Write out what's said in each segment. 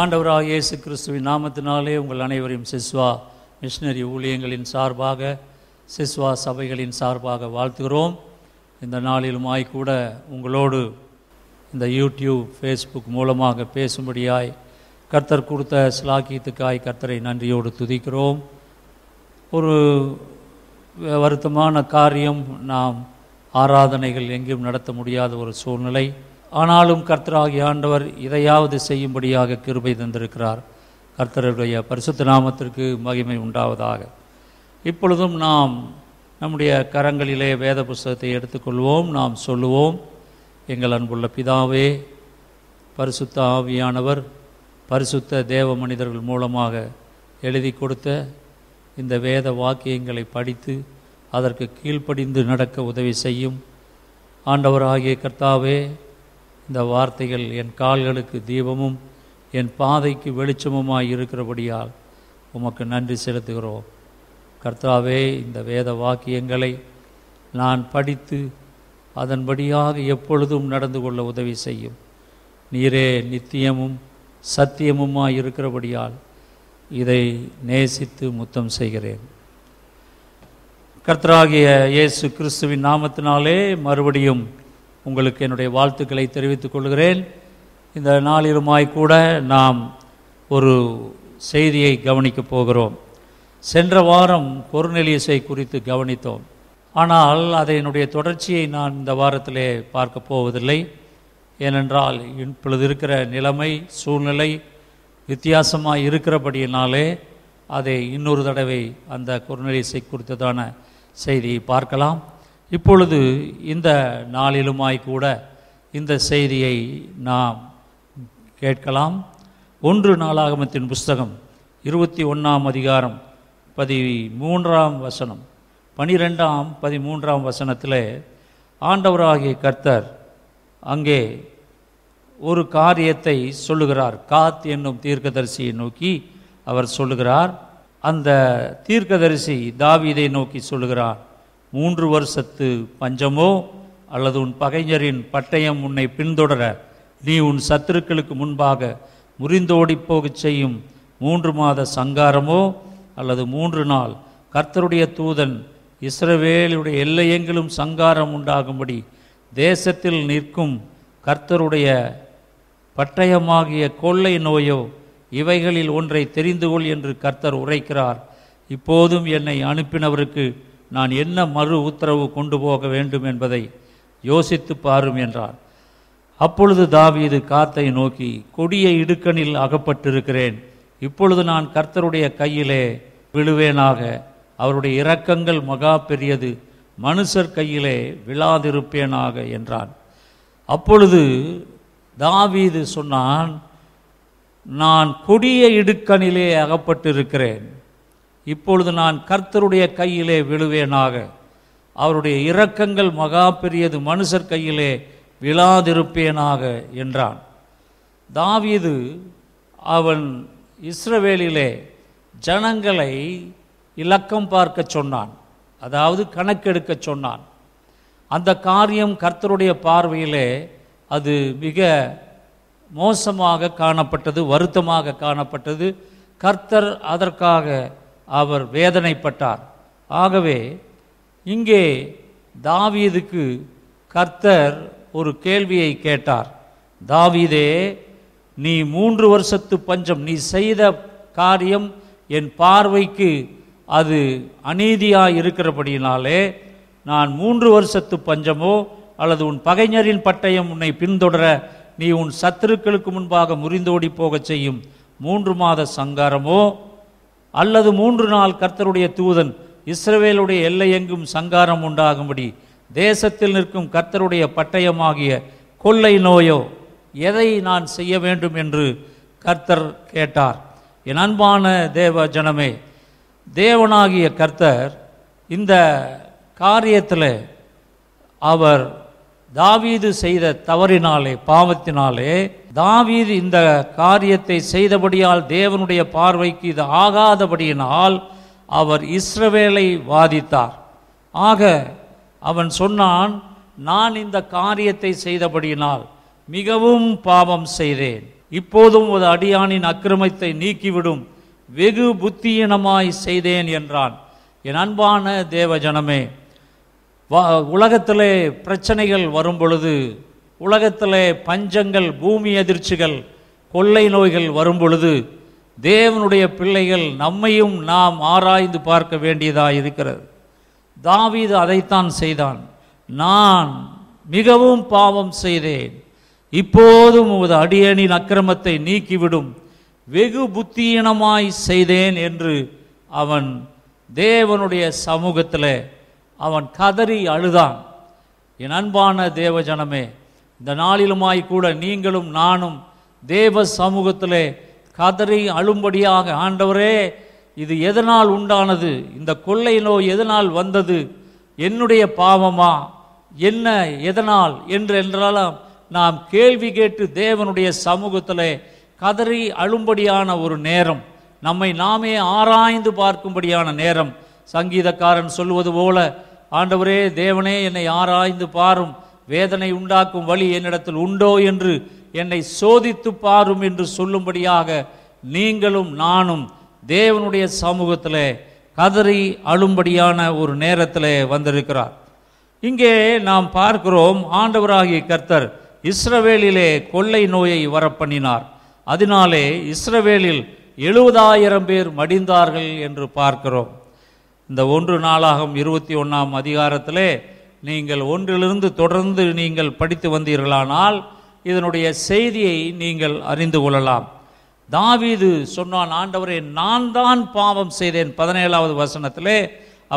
ஆண்டவராக இயேசு கிறிஸ்துவின் நாமத்தினாலே உங்கள் அனைவரையும் சிஸ்வா மிஷினரி ஊழியங்களின் சார்பாக சிஸ்வா சபைகளின் சார்பாக வாழ்த்துகிறோம் இந்த நாளிலுமாய் கூட உங்களோடு இந்த யூடியூப் ஃபேஸ்புக் மூலமாக பேசும்படியாய் கர்த்தர் கொடுத்த சிலாக்கியத்துக்காய் கர்த்தரை நன்றியோடு துதிக்கிறோம் ஒரு வருத்தமான காரியம் நாம் ஆராதனைகள் எங்கேயும் நடத்த முடியாத ஒரு சூழ்நிலை ஆனாலும் கர்த்தராகிய ஆண்டவர் இதையாவது செய்யும்படியாக கிருபை தந்திருக்கிறார் கர்த்தருடைய பரிசுத்த நாமத்திற்கு மகிமை உண்டாவதாக இப்பொழுதும் நாம் நம்முடைய கரங்களிலே வேத புஸ்தகத்தை எடுத்துக்கொள்வோம் நாம் சொல்லுவோம் எங்கள் அன்புள்ள பிதாவே பரிசுத்த ஆவியானவர் பரிசுத்த தேவ மனிதர்கள் மூலமாக எழுதி கொடுத்த இந்த வேத வாக்கியங்களை படித்து அதற்கு கீழ்ப்படிந்து நடக்க உதவி செய்யும் ஆண்டவராகிய கர்த்தாவே இந்த வார்த்தைகள் என் கால்களுக்கு தீபமும் என் பாதைக்கு வெளிச்சமுமாய் இருக்கிறபடியால் உமக்கு நன்றி செலுத்துகிறோம் கர்த்தாவே இந்த வேத வாக்கியங்களை நான் படித்து அதன்படியாக எப்பொழுதும் நடந்து கொள்ள உதவி செய்யும் நீரே நித்தியமும் சத்தியமுமாய் இருக்கிறபடியால் இதை நேசித்து முத்தம் செய்கிறேன் கர்த்தராகிய இயேசு கிறிஸ்துவின் நாமத்தினாலே மறுபடியும் உங்களுக்கு என்னுடைய வாழ்த்துக்களை தெரிவித்துக் கொள்கிறேன் இந்த நாளிலுமாய் கூட நாம் ஒரு செய்தியை கவனிக்கப் போகிறோம் சென்ற வாரம் கொருநெலியஸை குறித்து கவனித்தோம் ஆனால் அதனுடைய தொடர்ச்சியை நான் இந்த வாரத்திலே பார்க்க போவதில்லை ஏனென்றால் இப்பொழுது இருக்கிற நிலைமை சூழ்நிலை வித்தியாசமாக இருக்கிறபடியினாலே அதை இன்னொரு தடவை அந்த குறுநிலை குறித்ததான செய்தியை பார்க்கலாம் இப்பொழுது இந்த நாளிலுமாய் கூட இந்த செய்தியை நாம் கேட்கலாம் ஒன்று நாளாகமத்தின் புஸ்தகம் இருபத்தி ஒன்றாம் அதிகாரம் பதி மூன்றாம் வசனம் பனிரெண்டாம் பதிமூன்றாம் வசனத்தில் ஆண்டவராகிய கர்த்தர் அங்கே ஒரு காரியத்தை சொல்லுகிறார் காத் என்னும் தீர்க்கதரிசியை நோக்கி அவர் சொல்லுகிறார் அந்த தீர்க்கதரிசி தாவீதை நோக்கி சொல்லுகிறார் மூன்று வருஷத்து பஞ்சமோ அல்லது உன் பகைஞரின் பட்டயம் உன்னை பின்தொடர நீ உன் சத்துருக்களுக்கு முன்பாக முறிந்தோடி போகச் செய்யும் மூன்று மாத சங்காரமோ அல்லது மூன்று நாள் கர்த்தருடைய தூதன் இஸ்ரவேலுடைய எல்லையெங்கிலும் சங்காரம் உண்டாகும்படி தேசத்தில் நிற்கும் கர்த்தருடைய பட்டயமாகிய கொள்ளை நோயோ இவைகளில் ஒன்றை தெரிந்து கொள் என்று கர்த்தர் உரைக்கிறார் இப்போதும் என்னை அனுப்பினவருக்கு நான் என்ன மறு உத்தரவு கொண்டு போக வேண்டும் என்பதை யோசித்து பாரும் என்றார் அப்பொழுது தாவீது காத்தை நோக்கி கொடிய இடுக்கனில் அகப்பட்டிருக்கிறேன் இப்பொழுது நான் கர்த்தருடைய கையிலே விழுவேனாக அவருடைய இரக்கங்கள் மகா பெரியது மனுஷர் கையிலே விழாதிருப்பேனாக என்றான் அப்பொழுது தாவீது சொன்னான் நான் கொடிய இடுக்கனிலே அகப்பட்டிருக்கிறேன் இப்பொழுது நான் கர்த்தருடைய கையிலே விழுவேனாக அவருடைய இரக்கங்கள் மகா பெரியது மனுஷர் கையிலே விழாதிருப்பேனாக என்றான் தாவீது அவன் இஸ்ரவேலிலே ஜனங்களை இலக்கம் பார்க்க சொன்னான் அதாவது கணக்கெடுக்க சொன்னான் அந்த காரியம் கர்த்தருடைய பார்வையிலே அது மிக மோசமாக காணப்பட்டது வருத்தமாக காணப்பட்டது கர்த்தர் அதற்காக அவர் வேதனைப்பட்டார் ஆகவே இங்கே தாவீதுக்கு கர்த்தர் ஒரு கேள்வியை கேட்டார் தாவீதே நீ மூன்று வருஷத்து பஞ்சம் நீ செய்த காரியம் என் பார்வைக்கு அது அநீதியாக இருக்கிறபடியினாலே நான் மூன்று வருஷத்து பஞ்சமோ அல்லது உன் பகைஞரின் பட்டயம் உன்னை பின்தொடர நீ உன் சத்துருக்களுக்கு முன்பாக முறிந்தோடி போகச் செய்யும் மூன்று மாத சங்காரமோ அல்லது மூன்று நாள் கர்த்தருடைய தூதன் இஸ்ரவேலுடைய எல்லையெங்கும் சங்காரம் உண்டாகும்படி தேசத்தில் நிற்கும் கர்த்தருடைய பட்டயமாகிய கொள்ளை நோயோ எதை நான் செய்ய வேண்டும் என்று கர்த்தர் கேட்டார் என் அன்பான தேவ ஜனமே தேவனாகிய கர்த்தர் இந்த காரியத்தில் அவர் தாவீது செய்த தவறினாலே பாவத்தினாலே தாவீது இந்த காரியத்தை செய்தபடியால் தேவனுடைய பார்வைக்கு இது ஆகாதபடியினால் அவர் இஸ்ரவேலை வாதித்தார் ஆக அவன் சொன்னான் நான் இந்த காரியத்தை செய்தபடியினால் மிகவும் பாவம் செய்தேன் இப்போதும் ஒரு அடியானின் அக்கிரமத்தை நீக்கிவிடும் வெகு புத்தியினமாய் செய்தேன் என்றான் என் அன்பான தேவ ஜனமே உலகத்திலே பிரச்சனைகள் வரும் பொழுது உலகத்திலே பஞ்சங்கள் பூமி அதிர்ச்சிகள் கொள்ளை நோய்கள் வரும் பொழுது தேவனுடைய பிள்ளைகள் நம்மையும் நாம் ஆராய்ந்து பார்க்க வேண்டியதாக இருக்கிறது தாவீது அதைத்தான் செய்தான் நான் மிகவும் பாவம் செய்தேன் இப்போதும் உமது அடியனின் அக்கிரமத்தை நீக்கிவிடும் வெகு புத்தியினமாய் செய்தேன் என்று அவன் தேவனுடைய சமூகத்தில் அவன் கதறி அழுதான் என் அன்பான தேவஜனமே இந்த நாளிலுமாய் கூட நீங்களும் நானும் தேவ சமூகத்திலே கதறி அழும்படியாக ஆண்டவரே இது எதனால் உண்டானது இந்த கொள்ளை நோய் எதனால் வந்தது என்னுடைய பாவமா என்ன எதனால் என்று என்றாலும் நாம் கேள்வி கேட்டு தேவனுடைய சமூகத்தில் கதறி அழும்படியான ஒரு நேரம் நம்மை நாமே ஆராய்ந்து பார்க்கும்படியான நேரம் சங்கீதக்காரன் சொல்வது போல ஆண்டவரே தேவனே என்னை ஆராய்ந்து பாரும் வேதனை உண்டாக்கும் வழி என்னிடத்தில் உண்டோ என்று என்னை சோதித்து பாரும் என்று சொல்லும்படியாக நீங்களும் நானும் தேவனுடைய சமூகத்தில் கதறி அழும்படியான ஒரு நேரத்தில் வந்திருக்கிறார் இங்கே நாம் பார்க்கிறோம் ஆண்டவராகிய கர்த்தர் இஸ்ரவேலிலே கொள்ளை நோயை வரப்பண்ணினார் அதனாலே இஸ்ரவேலில் எழுபதாயிரம் பேர் மடிந்தார்கள் என்று பார்க்கிறோம் இந்த ஒன்று நாளாகும் இருபத்தி ஒன்றாம் அதிகாரத்திலே நீங்கள் ஒன்றிலிருந்து தொடர்ந்து நீங்கள் படித்து வந்தீர்களானால் இதனுடைய செய்தியை நீங்கள் அறிந்து கொள்ளலாம் தாவீது சொன்னான் ஆண்டவரே நான் தான் பாவம் செய்தேன் பதினேழாவது வசனத்திலே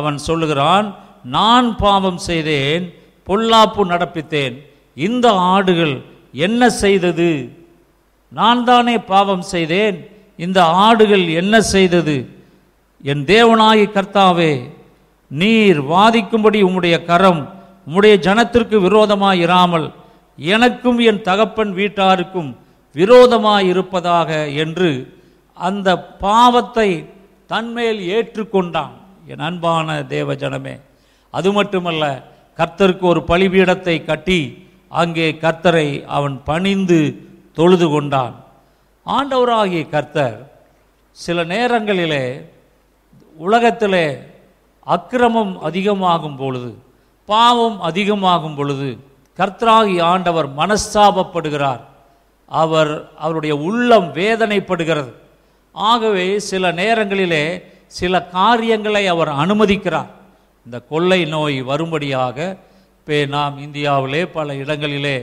அவன் சொல்லுகிறான் நான் பாவம் செய்தேன் பொல்லாப்பு நடப்பித்தேன் இந்த ஆடுகள் என்ன செய்தது நான் தானே பாவம் செய்தேன் இந்த ஆடுகள் என்ன செய்தது என் தேவனாய் கர்த்தாவே நீர் வாதிக்கும்படி உம்முடைய கரம் உம்முடைய ஜனத்திற்கு விரோதமாய் இராமல் எனக்கும் என் தகப்பன் வீட்டாருக்கும் விரோதமாய் இருப்பதாக என்று அந்த பாவத்தை தன்மேல் ஏற்றுக்கொண்டான் என் அன்பான தேவ ஜனமே அது மட்டுமல்ல கர்த்தருக்கு ஒரு பலிபீடத்தை கட்டி அங்கே கர்த்தரை அவன் பணிந்து தொழுது கொண்டான் ஆண்டவராகிய கர்த்தர் சில நேரங்களிலே உலகத்தில் அக்கிரமம் அதிகமாகும் பொழுது பாவம் அதிகமாகும் பொழுது கர்த்தராகி ஆண்டவர் மனஸ்தாபப்படுகிறார் அவர் அவருடைய உள்ளம் வேதனைப்படுகிறது ஆகவே சில நேரங்களிலே சில காரியங்களை அவர் அனுமதிக்கிறார் இந்த கொள்ளை நோய் வரும்படியாக இப்போ நாம் இந்தியாவிலே பல இடங்களிலே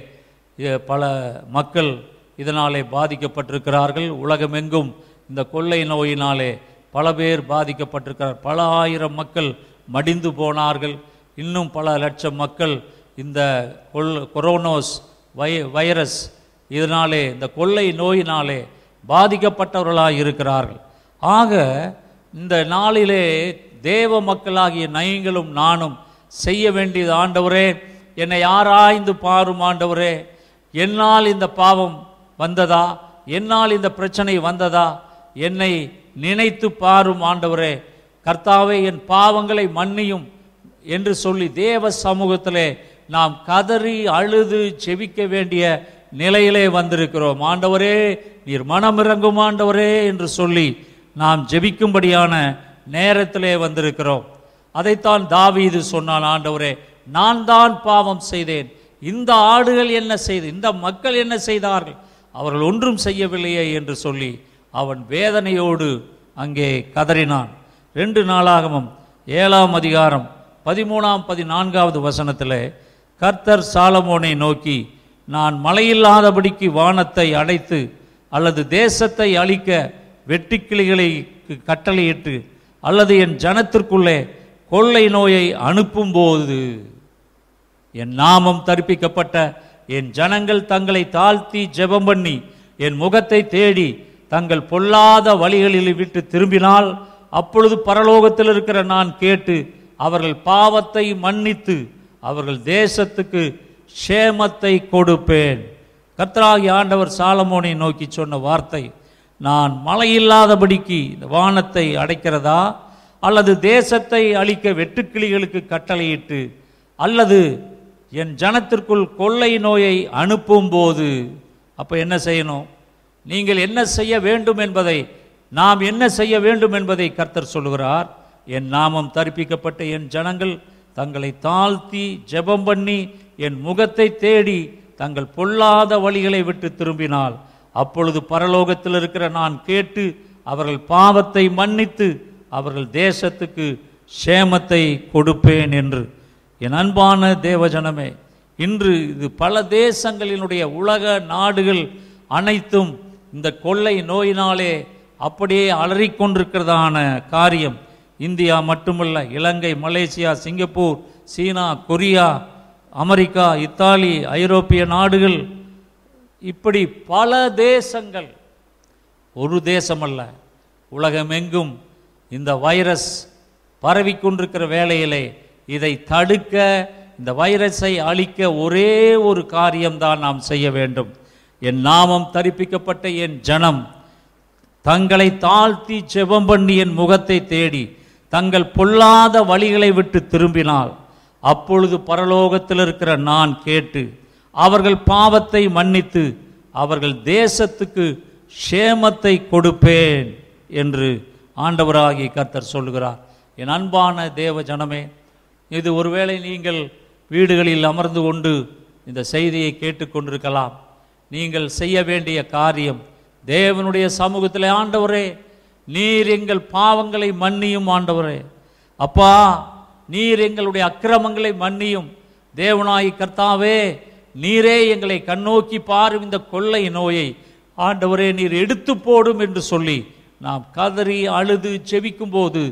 பல மக்கள் இதனாலே பாதிக்கப்பட்டிருக்கிறார்கள் உலகமெங்கும் இந்த கொள்ளை நோயினாலே பல பேர் பாதிக்கப்பட்டிருக்கிறார் பல ஆயிரம் மக்கள் மடிந்து போனார்கள் இன்னும் பல லட்சம் மக்கள் இந்த கொல் கொரோனோஸ் வை வைரஸ் இதனாலே இந்த கொள்ளை நோயினாலே பாதிக்கப்பட்டவர்களாக இருக்கிறார்கள் ஆக இந்த நாளிலே தேவ மக்களாகிய நயங்களும் நானும் செய்ய வேண்டியது ஆண்டவரே என்னை ஆராய்ந்து பாரும் ஆண்டவரே என்னால் இந்த பாவம் வந்ததா என்னால் இந்த பிரச்சனை வந்ததா என்னை நினைத்து பாரும் ஆண்டவரே கர்த்தாவே என் பாவங்களை மன்னியும் என்று சொல்லி தேவ சமூகத்திலே நாம் கதறி அழுது செவிக்க வேண்டிய நிலையிலே வந்திருக்கிறோம் ஆண்டவரே நீர் மனமிறங்கும் ஆண்டவரே என்று சொல்லி நாம் ஜெபிக்கும்படியான நேரத்திலே வந்திருக்கிறோம் அதைத்தான் தாவீது சொன்னான் ஆண்டவரே நான் தான் பாவம் செய்தேன் இந்த ஆடுகள் என்ன செய்து இந்த மக்கள் என்ன செய்தார்கள் அவர்கள் ஒன்றும் செய்யவில்லையே என்று சொல்லி அவன் வேதனையோடு அங்கே கதறினான் ரெண்டு நாளாகவும் ஏழாம் அதிகாரம் பதிமூணாம் பதினான்காவது வசனத்தில் கர்த்தர் சாலமோனை நோக்கி நான் மழையில்லாதபடிக்கு வானத்தை அடைத்து அல்லது தேசத்தை அழிக்க வெட்டிக்கிளிகளை கட்டளையிட்டு அல்லது என் ஜனத்திற்குள்ளே கொள்ளை நோயை அனுப்பும்போது என் நாமம் தரிப்பிக்கப்பட்ட என் ஜனங்கள் தங்களை தாழ்த்தி ஜெபம் பண்ணி என் முகத்தை தேடி தங்கள் பொல்லாத வழிகளில் விட்டு திரும்பினால் அப்பொழுது பரலோகத்தில் இருக்கிற நான் கேட்டு அவர்கள் பாவத்தை மன்னித்து அவர்கள் தேசத்துக்கு சேமத்தை கொடுப்பேன் கர்த்தராகி ஆண்டவர் சாலமோனை நோக்கி சொன்ன வார்த்தை நான் மழை இல்லாதபடிக்கு இந்த வானத்தை அடைக்கிறதா அல்லது தேசத்தை அழிக்க வெட்டுக்கிளிகளுக்கு கட்டளையிட்டு அல்லது என் ஜனத்திற்குள் கொள்ளை நோயை அனுப்பும்போது அப்போ என்ன செய்யணும் நீங்கள் என்ன செய்ய வேண்டும் என்பதை நாம் என்ன செய்ய வேண்டும் என்பதை கர்த்தர் சொல்கிறார் என் நாமம் தரிப்பிக்கப்பட்ட என் ஜனங்கள் தங்களை தாழ்த்தி ஜெபம் பண்ணி என் முகத்தை தேடி தங்கள் பொல்லாத வழிகளை விட்டு திரும்பினால் அப்பொழுது பரலோகத்தில் இருக்கிற நான் கேட்டு அவர்கள் பாவத்தை மன்னித்து அவர்கள் தேசத்துக்கு சேமத்தை கொடுப்பேன் என்று என் அன்பான தேவஜனமே இன்று இது பல தேசங்களினுடைய உலக நாடுகள் அனைத்தும் இந்த கொள்ளை நோயினாலே அப்படியே அலறிக்கொண்டிருக்கிறதான காரியம் இந்தியா மட்டுமல்ல இலங்கை Malaysia Singapore China Korea America Italy ஐரோப்பிய நாடுகள் இப்படி பல தேசங்கள் ஒரு தேசமல்ல உலகமெங்கும் இந்த வைரஸ் பரவி கொண்டிருக்கிற வேளையிலே இதை தடுக்க இந்த வைரஸை அழிக்க ஒரே ஒரு காரியம்தான் நாம் செய்ய வேண்டும் என் நாமம் தரிப்பிக்கப்பட்ட என் ஜனம் தங்களை தாழ்த்தி செவம் பண்ணி என் முகத்தை தேடி தங்கள் பொல்லாத வழிகளை விட்டு திரும்பினால் அப்பொழுது பரலோகத்தில் இருக்கிற நான் கேட்டு அவர்கள் பாவத்தை மன்னித்து அவர்கள் தேசத்துக்கு சேமத்தை கொடுப்பேன் என்று ஆண்டவராகி கர்த்தர் சொல்லுகிறார் என் அன்பான தேவ ஜனமே இது ஒருவேளை நீங்கள் வீடுகளில் அமர்ந்து கொண்டு இந்த செய்தியை கேட்டுக்கொண்டிருக்கலாம் நீங்கள் செய்ய வேண்டிய காரியம் தேவனுடைய சமூகத்தில் ஆண்டவரே நீர் எங்கள் பாவங்களை மன்னியும் ஆண்டவரே அப்பா நீர் எங்களுடைய அக்கிரமங்களை மன்னியும் தேவனாய் கர்த்தாவே நீரே எங்களை கண்ணோக்கி பாரும் இந்த கொள்ளை நோயை ஆண்டவரே நீர் எடுத்து போடும் என்று சொல்லி நாம் கதறி அழுது செவிக்கும் போது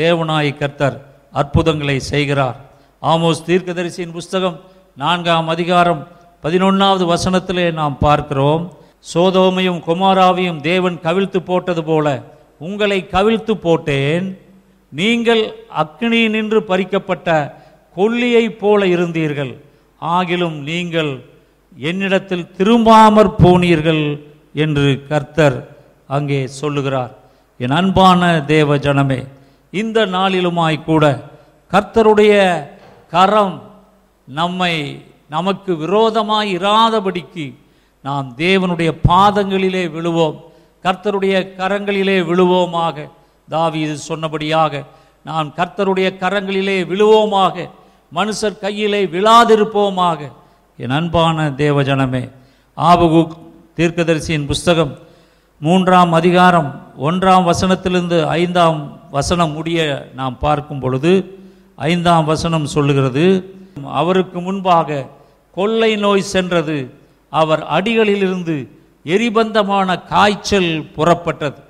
தேவனாய் கர்த்தர் அற்புதங்களை செய்கிறார் ஆமோஸ் தீர்க்கதரிசியின் புஸ்தகம் நான்காம் அதிகாரம் பதினொன்றாவது வசனத்திலே நாம் பார்க்கிறோம் சோதோமையும் குமாராவையும் தேவன் கவிழ்த்து போட்டது போல உங்களை கவிழ்த்து போட்டேன் நீங்கள் அக்னி நின்று பறிக்கப்பட்ட கொல்லியைப் போல இருந்தீர்கள் ஆகிலும் நீங்கள் என்னிடத்தில் திரும்பாமற் போனீர்கள் என்று கர்த்தர் அங்கே சொல்லுகிறார் என் அன்பான தேவ ஜனமே இந்த நாளிலுமாய்க்கூட கர்த்தருடைய கரம் நம்மை நமக்கு விரோதமாய் இராதபடிக்கு நாம் தேவனுடைய பாதங்களிலே விழுவோம் கர்த்தருடைய கரங்களிலே விழுவோமாக தாவி இது சொன்னபடியாக நாம் கர்த்தருடைய கரங்களிலே விழுவோமாக மனுஷர் கையிலே விழாதிருப்போமாக என் அன்பான தேவஜனமே ஆபகு தீர்க்கதரிசியின் புஸ்தகம் மூன்றாம் அதிகாரம் ஒன்றாம் வசனத்திலிருந்து ஐந்தாம் வசனம் முடிய நாம் பார்க்கும் பொழுது ஐந்தாம் வசனம் சொல்லுகிறது அவருக்கு முன்பாக கொள்ளை நோய் சென்றது அவர் அடிகளிலிருந்து எரிபந்தமான காய்ச்சல் புறப்பட்டது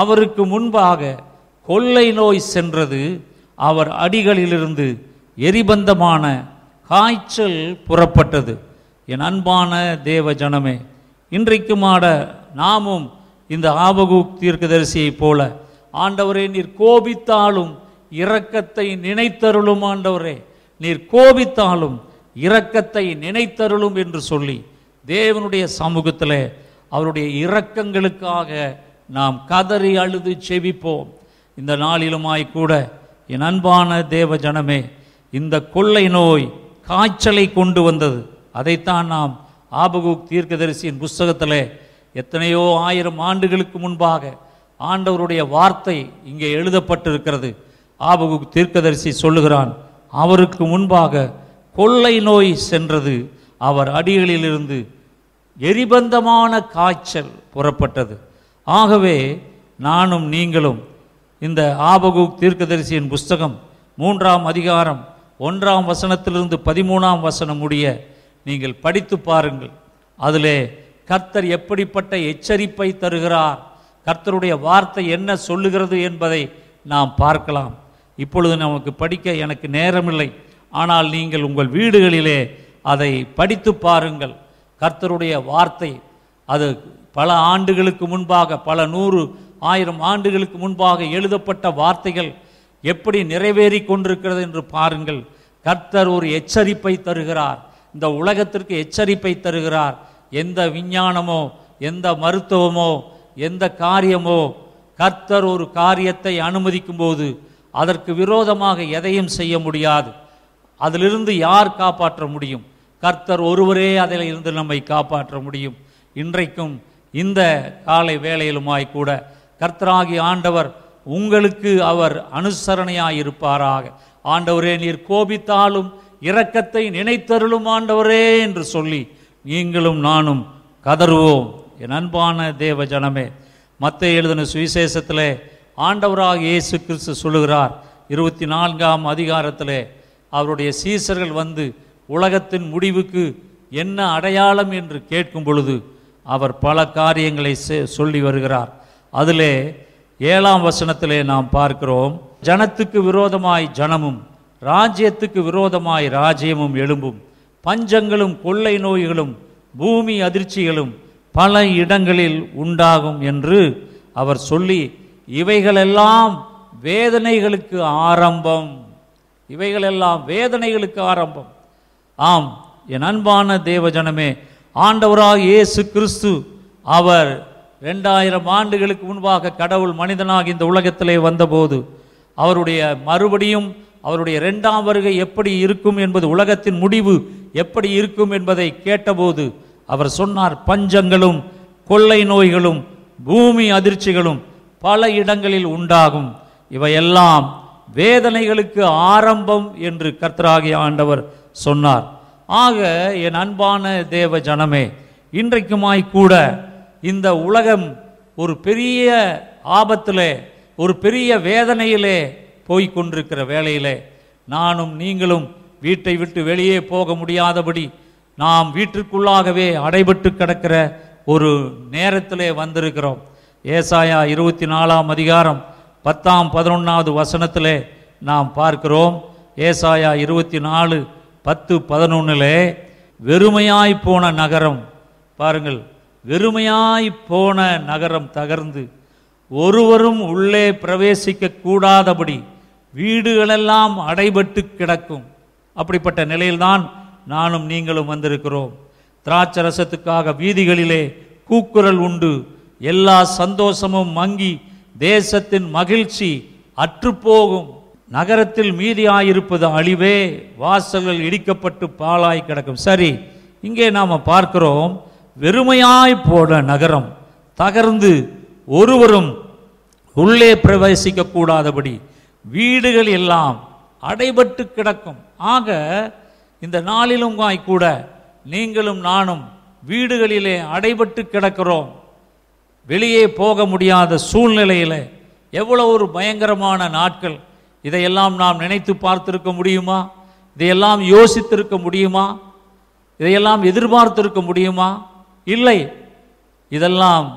அவருக்கு முன்பாக கொள்ளை நோய் சென்றது அவர் அடிகளிலிருந்து எரிபந்தமான காய்ச்சல் புறப்பட்டது என் அன்பான தேவ ஜனமே இன்றைக்குமாட நாமும் இந்த ஆபகு தீர்க்கதரிசியைப் போல ஆண்டவரே நீர் கோபித்தாலும் இரக்கத்தை நினைத்தருளும் ஆண்டவரே நீர் கோபித்தாலும் இரக்கத்தை நினைத்தருளும் என்று சொல்லி தேவனுடைய சமூகத்தில் அவருடைய இரக்கங்களுக்காக நாம் கதறி அழுது செவிப்போம் இந்த நாளிலுமாய்க்கூட என் அன்பான தேவ ஜனமே இந்த கொள்ளை நோய் காய்ச்சலை கொண்டு வந்தது அதைத்தான் நாம் ஆபகுக் தீர்க்கதரிசியின் புஸ்தகத்தில் எத்தனையோ ஆயிரம் ஆண்டுகளுக்கு முன்பாக ஆண்டவருடைய வார்த்தை இங்கே எழுதப்பட்டிருக்கிறது ஆபகுக் தீர்க்கதரிசி சொல்லுகிறான் அவருக்கு முன்பாக கொள்ளை நோய் சென்றது அவர் அடிகளிலிருந்து எரிபந்தமான காய்ச்சல் புறப்பட்டது ஆகவே நானும் நீங்களும் இந்த ஆபகு தீர்க்கதரிசியின் புஸ்தகம் மூன்றாம் அதிகாரம் ஒன்றாம் வசனத்திலிருந்து பதிமூணாம் வசனம் உடைய நீங்கள் படித்து பாருங்கள் அதிலே கர்த்தர் எப்படிப்பட்ட எச்சரிப்பை தருகிறார் கர்த்தருடைய வார்த்தை என்ன சொல்லுகிறது என்பதை நாம் பார்க்கலாம் இப்பொழுது நமக்கு படிக்க எனக்கு நேரமில்லை ஆனால் நீங்கள் உங்கள் வீடுகளிலே அதை படித்து பாருங்கள் கர்த்தருடைய வார்த்தை அது பல ஆண்டுகளுக்கு முன்பாக பல நூறு ஆயிரம் ஆண்டுகளுக்கு முன்பாக எழுதப்பட்ட வார்த்தைகள் எப்படி நிறைவேறி கொண்டிருக்கிறது என்று பாருங்கள் கர்த்தர் ஒரு எச்சரிப்பை தருகிறார் இந்த உலகத்திற்கு எச்சரிப்பை தருகிறார் எந்த விஞ்ஞானமோ எந்த மருத்துவமோ எந்த காரியமோ கர்த்தர் ஒரு காரியத்தை அனுமதிக்கும்போது அதற்கு விரோதமாக எதையும் செய்ய முடியாது அதிலிருந்து யார் காப்பாற்ற முடியும் கர்த்தர் ஒருவரே அதில் இருந்து நம்மை காப்பாற்ற முடியும் இன்றைக்கும் இந்த காலை வேளையிலுமாய் கூட கர்த்தராகி ஆண்டவர் உங்களுக்கு அவர் அனுசரணையாய் இருப்பாராக ஆண்டவரே நீர் கோபித்தாலும் இரக்கத்தை நினைத்தருளும் ஆண்டவரே என்று சொல்லி நீங்களும் நானும் கதறுவோம் என் அன்பான தேவ ஜனமே மற்ற எழுதின சுவிசேஷத்திலே ஆண்டவராக இயேசு கிறிஸ்து சொல்லுகிறார் இருபத்தி நான்காம் அதிகாரத்தில் அவருடைய சீசர்கள் வந்து உலகத்தின் முடிவுக்கு என்ன அடையாளம் என்று கேட்கும் பொழுது அவர் பல காரியங்களை சொல்லி வருகிறார் அதிலே ஏழாம் வசனத்திலே நாம் பார்க்கிறோம் ஜனத்துக்கு விரோதமாய் ஜனமும் ராஜ்யத்துக்கு விரோதமாய் ராஜ்யமும் எழும்பும் பஞ்சங்களும் கொள்ளை நோய்களும் பூமி அதிர்ச்சிகளும் பல இடங்களில் உண்டாகும் என்று அவர் சொல்லி இவைகளெல்லாம் வேதனைகளுக்கு ஆரம்பம் இவைகளெல்லாம் வேதனைகளுக்கு ஆரம்பம் ஆம் என் அன்பான தேவஜனமே ஆண்டவராக இயேசு கிறிஸ்து அவர் ரெண்டாயிரம் ஆண்டுகளுக்கு முன்பாக கடவுள் மனிதனாக இந்த உலகத்திலே வந்தபோது அவருடைய மறுபடியும் அவருடைய ரெண்டாம் வருகை எப்படி இருக்கும் என்பது உலகத்தின் முடிவு எப்படி இருக்கும் என்பதை கேட்டபோது அவர் சொன்னார் பஞ்சங்களும் கொள்ளை நோய்களும் பூமி அதிர்ச்சிகளும் பல இடங்களில் உண்டாகும் இவையெல்லாம் வேதனைகளுக்கு ஆரம்பம் என்று கர்த்தராகிய ஆண்டவர் சொன்னார் ஆக என் அன்பான தேவ ஜனமே இன்றைக்குமாய்கூட இந்த உலகம் ஒரு பெரிய ஆபத்திலே ஒரு பெரிய வேதனையிலே போய்கொண்டிருக்கிற வேளையிலே நானும் நீங்களும் வீட்டை விட்டு வெளியே போக முடியாதபடி நாம் வீட்டிற்குள்ளாகவே அடைபட்டு கிடக்கிற ஒரு நேரத்திலே வந்திருக்கிறோம் ஏசாயா இருபத்தி நாலாம் அதிகாரம் பத்தாம் பதினொன்றாவது வசனத்தில் நாம் பார்க்கிறோம் ஏசாயா இருபத்தி நாலு பத்து பதினொன்றில் வெறுமையாய் போன நகரம் பாருங்கள் வெறுமையாய் போன நகரம் தகர்ந்து ஒருவரும் உள்ளே பிரவேசிக்க கூடாதபடி வீடுகளெல்லாம் அடைபட்டு கிடக்கும் அப்படிப்பட்ட நிலையில்தான் நானும் நீங்களும் வந்திருக்கிறோம் திராட்சரசத்துக்காக வீதிகளிலே கூக்குரல் உண்டு எல்லா சந்தோஷமும் மங்கி தேசத்தின் மகிழ்ச்சி அற்றுப்போகும் நகரத்தில் மீதியாயிருப்பது அழிவே வாசல்கள் இடிக்கப்பட்டு பாலாய் கிடக்கும் சரி இங்கே நாம் பார்க்கிறோம் வெறுமையாய் போன நகரம் தகர்ந்து ஒருவரும் உள்ளே பிரவேசிக்க கூடாதபடி வீடுகள் எல்லாம் அடைபட்டு கிடக்கும் ஆக இந்த நாளிலும் கூட நீங்களும் நானும் வீடுகளிலே அடைபட்டு கிடக்கிறோம் வெளியே போக முடியாத சூழ்நிலையில் எவ்வளோ ஒரு பயங்கரமான நாட்கள் இதையெல்லாம் நாம் நினைத்து பார்த்திருக்க முடியுமா இதையெல்லாம் யோசித்திருக்க முடியுமா இதையெல்லாம் எதிர்பார்த்திருக்க முடியுமா இல்லை இதெல்லாம்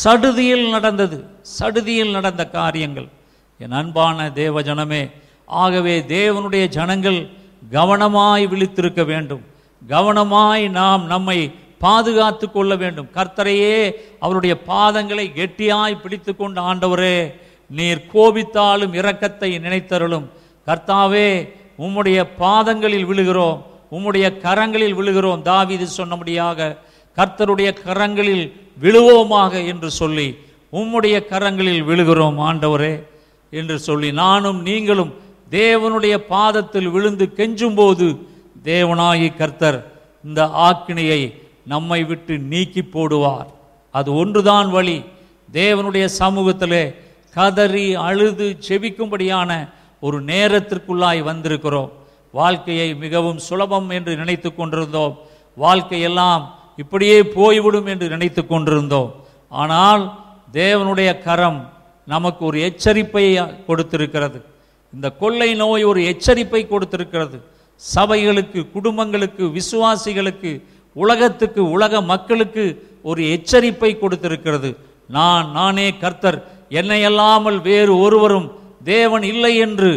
சடுதியில் நடந்தது சடுதியில் நடந்த காரியங்கள் என் அன்பான தேவ ஜனமே ஆகவே தேவனுடைய ஜனங்கள் கவனமாய் விழித்திருக்க வேண்டும் கவனமாய் நாம் நம்மை பாதுகாத்து கொள்ள வேண்டும் கர்த்தரையே அவருடைய பாதங்களை கெட்டியாய் பிடித்து கொண்டு ஆண்டவரே நீர் கோபித்தாலும் இரக்கத்தை நினைத்தருளும் கர்த்தாவே உம்முடைய பாதங்களில் விழுகிறோம் உம்முடைய கரங்களில் விழுகிறோம் தாவிது சொன்னபடியாக கர்த்தருடைய கரங்களில் விழுவோமாக என்று சொல்லி உம்முடைய கரங்களில் விழுகிறோம் ஆண்டவரே என்று சொல்லி நானும் நீங்களும் தேவனுடைய பாதத்தில் விழுந்து கெஞ்சும்போது தேவனாகி கர்த்தர் இந்த ஆக்கினியை நம்மை விட்டு நீக்கி போடுவார் அது ஒன்றுதான் வழி தேவனுடைய சமூகத்திலே கதறி அழுது செவிக்கும்படியான ஒரு நேரத்திற்குள்ளாய் வந்திருக்கிறோம் வாழ்க்கையை மிகவும் சுலபம் என்று நினைத்து கொண்டிருந்தோம் வாழ்க்கையெல்லாம் இப்படியே போய்விடும் என்று நினைத்து கொண்டிருந்தோம் ஆனால் தேவனுடைய கரம் நமக்கு ஒரு எச்சரிப்பை கொடுத்திருக்கிறது இந்த கொள்ளை நோய் ஒரு எச்சரிப்பை கொடுத்திருக்கிறது சபைகளுக்கு குடும்பங்களுக்கு விசுவாசிகளுக்கு உலகத்துக்கு உலக மக்களுக்கு ஒரு எச்சரிப்பை கொடுத்திருக்கிறது நான் நானே கர்த்தர் என்னை அல்லாமல் வேறு ஒருவரும் தேவன் இல்லை என்று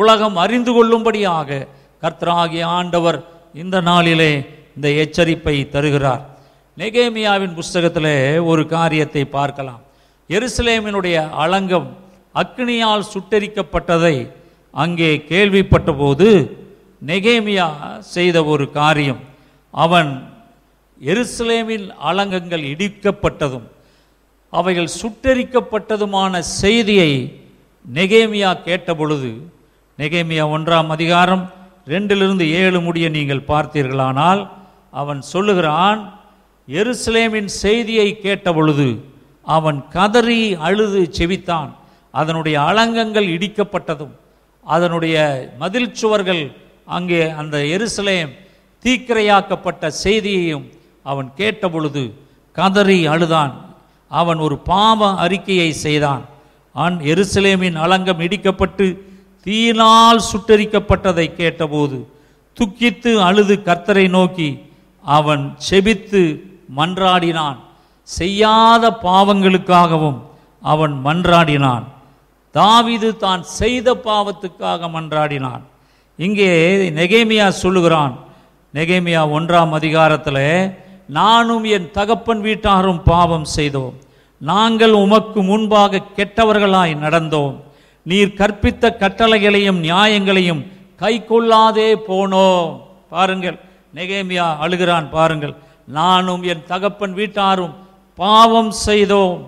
உலகம் அறிந்து கொள்ளும்படியாக கர்த்தராகிய ஆண்டவர் இந்த நாளிலே இந்த எச்சரிப்பை தருகிறார் நெகேமியாவின் புஸ்தகத்தில் ஒரு காரியத்தை பார்க்கலாம் எருசலேமினுடைய அலங்கம் அக்னியால் சுட்டரிக்கப்பட்டதை அங்கே கேள்விப்பட்டபோது நெகேமியா செய்த ஒரு காரியம் அவன் எருசலேமின் அலங்கங்கள் இடிக்கப்பட்டதும் அவைகள் சுட்டரிக்கப்பட்டதுமான செய்தியை நெகேமியா கேட்டபொழுது நெகேமியா ஒன்றாம் அதிகாரம் ரெண்டிலிருந்து ஏழு முடிய நீங்கள் பார்த்தீர்களானால் அவன் சொல்லுகிறான் எருசலேமின் செய்தியை கேட்டபொழுது அவன் கதறி அழுது செவித்தான் அதனுடைய அலங்கங்கள் இடிக்கப்பட்டதும் அதனுடைய மதில் சுவர்கள் அங்கே அந்த எருசலேம் தீக்கிரையாக்கப்பட்ட செய்தியையும் அவன் கேட்டபொழுது கதறி அழுதான் அவன் ஒரு பாவ அறிக்கையை செய்தான் அன் எருசலேமின் அலங்கம் இடிக்கப்பட்டு தீயினால் சுட்டரிக்கப்பட்டதை கேட்டபோது துக்கித்து அழுது கர்த்தரை நோக்கி அவன் செபித்து மன்றாடினான் செய்யாத பாவங்களுக்காகவும் அவன் மன்றாடினான் தாவிது தான் செய்த பாவத்துக்காக மன்றாடினான் இங்கே நெகேமியா சொல்லுகிறான் நெகேமியா ஒன்றாம் அதிகாரத்தில் நானும் என் தகப்பன் வீட்டாரும் பாவம் செய்தோம் நாங்கள் உமக்கு முன்பாக கெட்டவர்களாய் நடந்தோம் நீர் கற்பித்த கட்டளைகளையும் நியாயங்களையும் கை கொள்ளாதே போனோம் பாருங்கள் நெகேமியா அழுகிறான் பாருங்கள் நானும் என் தகப்பன் வீட்டாரும் பாவம் செய்தோம்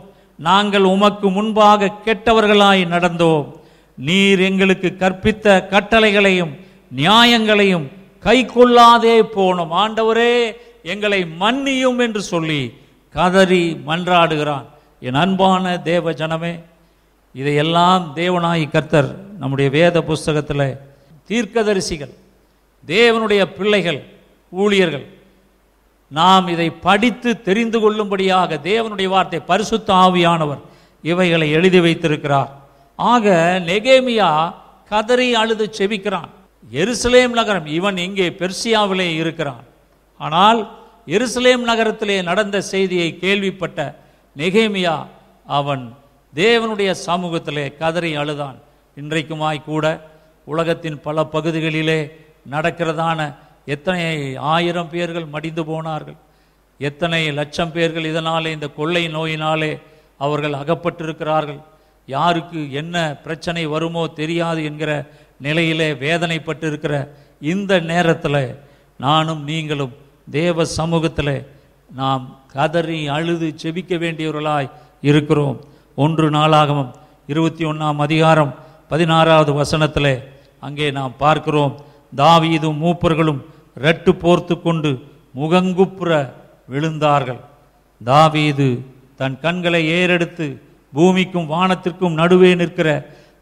நாங்கள் உமக்கு முன்பாக கெட்டவர்களாய் நடந்தோம் நீர் எங்களுக்கு கற்பித்த கட்டளைகளையும் நியாயங்களையும் கை கொள்ளாதே போனோம் ஆண்டவரே எங்களை மன்னியும் என்று சொல்லி கதறி மன்றாடுகிறான் என் அன்பான தேவ ஜனமே இதையெல்லாம் தேவனாய் கர்த்தர் நம்முடைய வேத புஸ்தகத்தில் தீர்க்கதரிசிகள் தேவனுடைய பிள்ளைகள் ஊழியர்கள் நாம் இதை படித்து தெரிந்து கொள்ளும்படியாக தேவனுடைய வார்த்தை பரிசுத்த ஆவியானவர் இவைகளை எழுதி வைத்திருக்கிறார் ஆக நெகேமியா கதறி அழுது செவிக்கிறான் எருசலேம் நகரம் இவன் இங்கே பெர்சியாவிலே இருக்கிறான் ஆனால் எருசலேம் நகரத்திலே நடந்த செய்தியை கேள்விப்பட்ட நெகேமியா அவன் தேவனுடைய சமூகத்திலே கதறி அழுதான் இன்றைக்குமாய்கூட கூட உலகத்தின் பல பகுதிகளிலே நடக்கிறதான எத்தனை ஆயிரம் பேர்கள் மடிந்து போனார்கள் எத்தனை லட்சம் பேர்கள் இதனாலே இந்த கொள்ளை நோயினாலே அவர்கள் அகப்பட்டிருக்கிறார்கள் யாருக்கு என்ன பிரச்சனை வருமோ தெரியாது என்கிற நிலையிலே வேதனைப்பட்டிருக்கிற இந்த நேரத்தில் நானும் நீங்களும் தேவ சமூகத்தில் நாம் கதறி அழுது செபிக்க வேண்டியவர்களாய் இருக்கிறோம் ஒன்று நாளாகவும் இருபத்தி ஒன்றாம் அதிகாரம் பதினாறாவது வசனத்தில் அங்கே நாம் பார்க்கிறோம் தாவீதும் மூப்பர்களும் ரெட்டு போர்த்து கொண்டு முகங்குப்புற விழுந்தார்கள் தாவீது தன் கண்களை ஏறெடுத்து பூமிக்கும் வானத்திற்கும் நடுவே நிற்கிற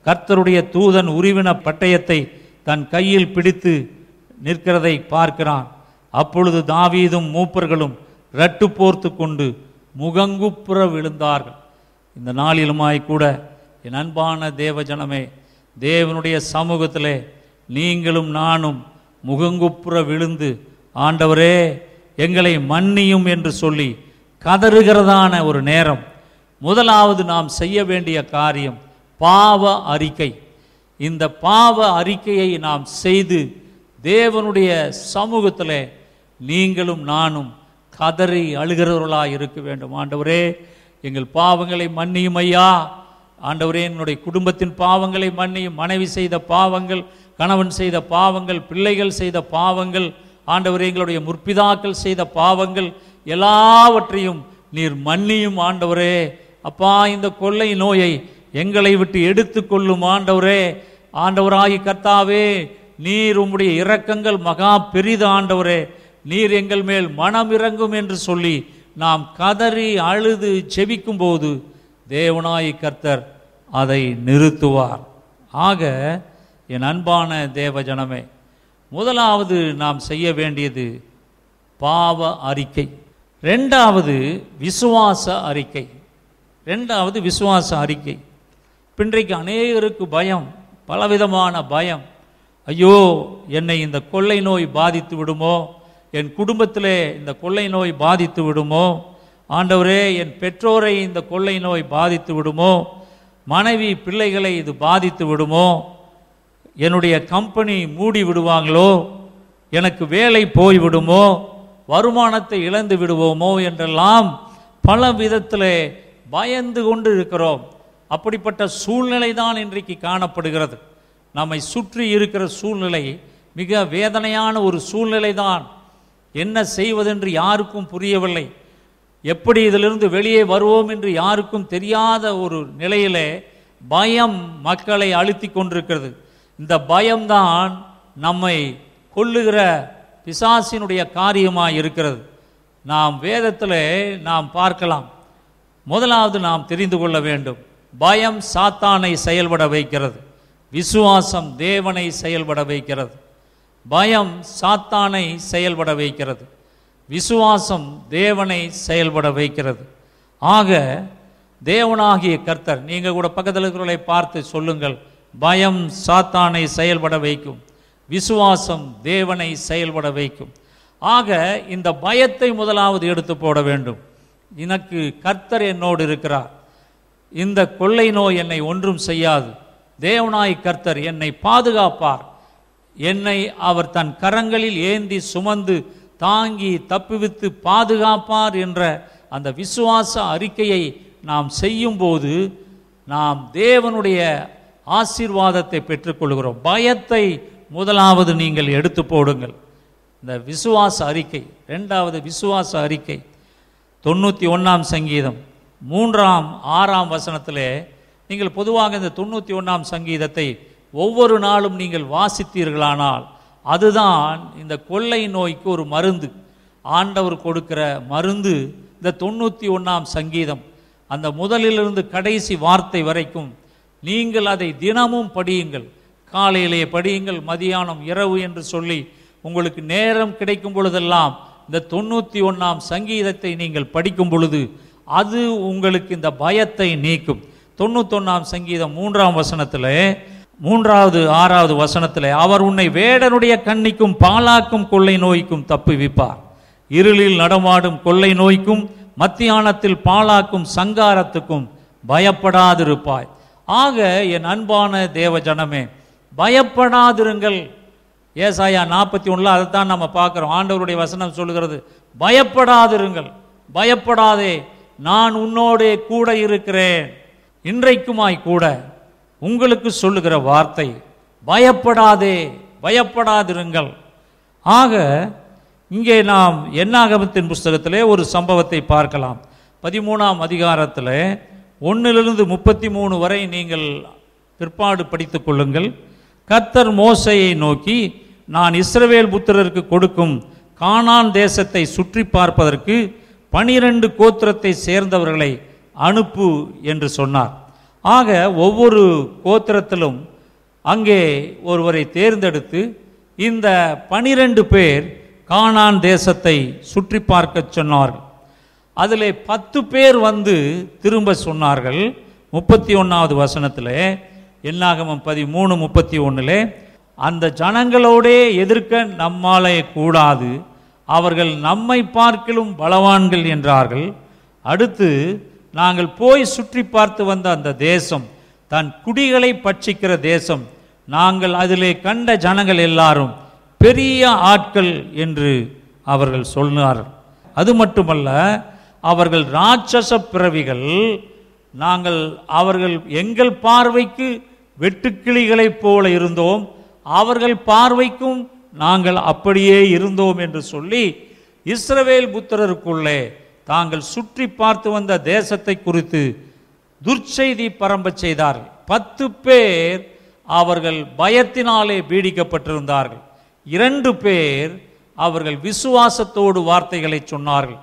கர்த்தருடைய தூதன் உருவின பட்டயத்தை தன் கையில் பிடித்து நிற்கிறதை பார்க்கிறான் அப்பொழுது தாவீதும் மூப்பர்களும் ரட்டு போர்த்து கொண்டு முகங்குப்புற விழுந்தார்கள் இந்த நாளிலுமாய்க்கூட என் அன்பான தேவஜனமே தேவனுடைய சமூகத்திலே நீங்களும் நானும் முகங்குப்புற விழுந்து ஆண்டவரே எங்களை மன்னியும் என்று சொல்லி கதறுகிறதான ஒரு நேரம் முதலாவது நாம் செய்ய வேண்டிய காரியம் பாவ அறிக்கை இந்த பாவ அறிக்கையை நாம் செய்து தேவனுடைய சமூகத்தில் நீங்களும் நானும் கதறி அழுகிறவர்களாக இருக்க வேண்டும் ஆண்டவரே எங்கள் பாவங்களை மன்னியும் ஐயா ஆண்டவரே என்னுடைய குடும்பத்தின் பாவங்களை மன்னியும் மனைவி செய்த பாவங்கள் கணவன் செய்த பாவங்கள் பிள்ளைகள் செய்த பாவங்கள் ஆண்டவரே எங்களுடைய முற்பிதாக்கள் செய்த பாவங்கள் எல்லாவற்றையும் நீர் மன்னியும் ஆண்டவரே அப்பா இந்த கொள்ளை நோயை எங்களை விட்டு எடுத்து கொள்ளும் ஆண்டவரே ஆண்டவராகி கர்த்தாவே நீர் உம்முடைய இரக்கங்கள் மகா பெரிது ஆண்டவரே நீர் எங்கள் மேல் மனம் இறங்கும் என்று சொல்லி நாம் கதறி அழுது செவிக்கும் போது தேவனாய் கர்த்தர் அதை நிறுத்துவார் ஆக என் அன்பான தேவ ஜனமே முதலாவது நாம் செய்ய வேண்டியது பாவ அறிக்கை ரெண்டாவது விசுவாச அறிக்கை ரெண்டாவது விசுவாச அறிக்கை பின்றைக்கு அநேகருக்கு பயம் பலவிதமான பயம் ஐயோ என்னை இந்த கொள்ளை நோய் பாதித்து விடுமோ என் குடும்பத்திலே இந்த கொள்ளை நோய் பாதித்து விடுமோ ஆண்டவரே என் பெற்றோரை இந்த கொள்ளை நோய் பாதித்து விடுமோ மனைவி பிள்ளைகளை இது பாதித்து விடுமோ என்னுடைய கம்பெனி மூடி விடுவாங்களோ எனக்கு வேலை போய்விடுமோ வருமானத்தை இழந்து விடுவோமோ என்றெல்லாம் பல விதத்தில் பயந்து கொண்டு இருக்கிறோம் அப்படிப்பட்ட சூழ்நிலை தான் இன்றைக்கு காணப்படுகிறது நம்மை சுற்றி இருக்கிற சூழ்நிலை மிக வேதனையான ஒரு சூழ்நிலை தான் என்ன செய்வதென்று யாருக்கும் புரியவில்லை எப்படி இதிலிருந்து வெளியே வருவோம் என்று யாருக்கும் தெரியாத ஒரு நிலையிலே பயம் மக்களை அழுத்தி கொண்டிருக்கிறது இந்த பயம்தான் நம்மை கொள்ளுகிற பிசாசினுடைய காரியமாக இருக்கிறது நாம் வேதத்தில் நாம் பார்க்கலாம் முதலாவது நாம் தெரிந்து கொள்ள வேண்டும் பயம் சாத்தானை செயல்பட வைக்கிறது விசுவாசம் தேவனை செயல்பட வைக்கிறது பயம் சாத்தானை செயல்பட வைக்கிறது விசுவாசம் தேவனை செயல்பட வைக்கிறது ஆக தேவனாகிய கர்த்தர் நீங்கள் கூட பக்கத்தில் இருக்கிறவர்களை பார்த்து சொல்லுங்கள் பயம் சாத்தானை செயல்பட வைக்கும் விசுவாசம் தேவனை செயல்பட வைக்கும் ஆக இந்த பயத்தை முதலாவது எடுத்து போட வேண்டும் எனக்கு கர்த்தர் என்னோடு இருக்கிறார் இந்த கொள்ளை நோய் என்னை ஒன்றும் செய்யாது தேவனாய் கர்த்தர் என்னை பாதுகாப்பார் என்னை அவர் தன் கரங்களில் ஏந்தி சுமந்து தாங்கி தப்புவித்து பாதுகாப்பார் என்ற அந்த விசுவாச அறிக்கையை நாம் செய்யும்போது நாம் தேவனுடைய ஆசீர்வாதத்தை பெற்றுக்கொள்கிறோம் பயத்தை முதலாவது நீங்கள் எடுத்து போடுங்கள் இந்த விசுவாச அறிக்கை ரெண்டாவது விசுவாச அறிக்கை தொண்ணூற்றி ஒன்றாம் சங்கீதம் மூன்றாம் ஆறாம் வசனத்தில் நீங்கள் பொதுவாக இந்த தொண்ணூற்றி ஒன்றாம் சங்கீதத்தை ஒவ்வொரு நாளும் நீங்கள் வாசித்தீர்களானால் அதுதான் இந்த கொள்ளை நோய்க்கு ஒரு மருந்து ஆண்டவர் கொடுக்கிற மருந்து இந்த தொண்ணூற்றி ஒன்றாம் சங்கீதம் அந்த முதலிலிருந்து கடைசி வார்த்தை வரைக்கும் நீங்கள் அதை தினமும் படியுங்கள் காலையிலே படியுங்கள் மதியானம் இரவு என்று சொல்லி உங்களுக்கு நேரம் கிடைக்கும் பொழுதெல்லாம் இந்த தொண்ணூற்றி ஒன்றாம் சங்கீதத்தை நீங்கள் படிக்கும் பொழுது அது உங்களுக்கு இந்த பயத்தை நீக்கும் தொண்ணூத்தொன்னாம் சங்கீதம் மூன்றாம் வசனத்தில் மூன்றாவது ஆறாவது வசனத்தில் அவர் உன்னை வேடனுடைய கண்ணிக்கும் பாலாக்கும் கொள்ளை நோய்க்கும் தப்புவிப்பார் இருளில் நடமாடும் கொள்ளை நோய்க்கும் மத்தியானத்தில் பாலாக்கும் சங்காரத்துக்கும் பயப்படாதிருப்பாய் ஆக என் அன்பான தேவ ஜனமே பயப்படாதிருங்கள் ஏசாயா நாற்பத்தி ஒன்றில் அதைத்தான் நம்ம பார்க்குறோம் ஆண்டவருடைய வசனம் சொல்கிறது பயப்படாதிருங்கள் பயப்படாதே நான் உன்னோடே கூட இருக்கிறேன் இன்றைக்குமாய் கூட உங்களுக்கு சொல்லுகிற வார்த்தை பயப்படாதே பயப்படாதிருங்கள் ஆக இங்கே நாம் என்னாகமத்தின் புஸ்தகத்திலே ஒரு சம்பவத்தை பார்க்கலாம் பதிமூணாம் அதிகாரத்தில் ஒன்றிலிருந்து முப்பத்தி மூணு வரை நீங்கள் பிற்பாடு படித்துக் கொள்ளுங்கள் கத்தர் மோசையை நோக்கி நான் இஸ்ரவேல் புத்திரருக்கு கொடுக்கும் கானான் தேசத்தை சுற்றி பார்ப்பதற்கு பனிரெண்டு கோத்திரத்தை சேர்ந்தவர்களை அனுப்பு என்று சொன்னார் ஆக ஒவ்வொரு கோத்திரத்திலும் அங்கே ஒருவரை தேர்ந்தெடுத்து இந்த பனிரெண்டு பேர் கானான் தேசத்தை சுற்றி பார்க்க சொன்னார்கள் அதில் பத்து பேர் வந்து திரும்ப சொன்னார்கள் முப்பத்தி ஒன்றாவது வசனத்தில் என்னாகமம் பதிமூணு முப்பத்தி ஒன்றில் அந்த ஜனங்களோடே எதிர்க்க நம்மாலே கூடாது அவர்கள் நம்மை பார்க்கிலும் பலவான்கள் என்றார்கள் அடுத்து நாங்கள் போய் சுற்றி பார்த்து வந்த அந்த தேசம் தன் குடிகளை பட்சிக்கிற தேசம் நாங்கள் அதிலே கண்ட ஜனங்கள் எல்லாரும் பெரிய ஆட்கள் என்று அவர்கள் சொன்னார்கள் அது மட்டுமல்ல அவர்கள் ராட்சச பிறவிகள் நாங்கள் அவர்கள் எங்கள் பார்வைக்கு வெட்டுக்கிளிகளைப் போல இருந்தோம் அவர்கள் பார்வைக்கும் நாங்கள் அப்படியே இருந்தோம் என்று சொல்லி இஸ்ரவேல் புத்திரருக்குள்ளே தாங்கள் சுற்றி பார்த்து வந்த தேசத்தை குறித்து துர்ச்செய்தி பரம்ப செய்தார்கள் பத்து பேர் அவர்கள் பயத்தினாலே பீடிக்கப்பட்டிருந்தார்கள் இரண்டு பேர் அவர்கள் விசுவாசத்தோடு வார்த்தைகளை சொன்னார்கள்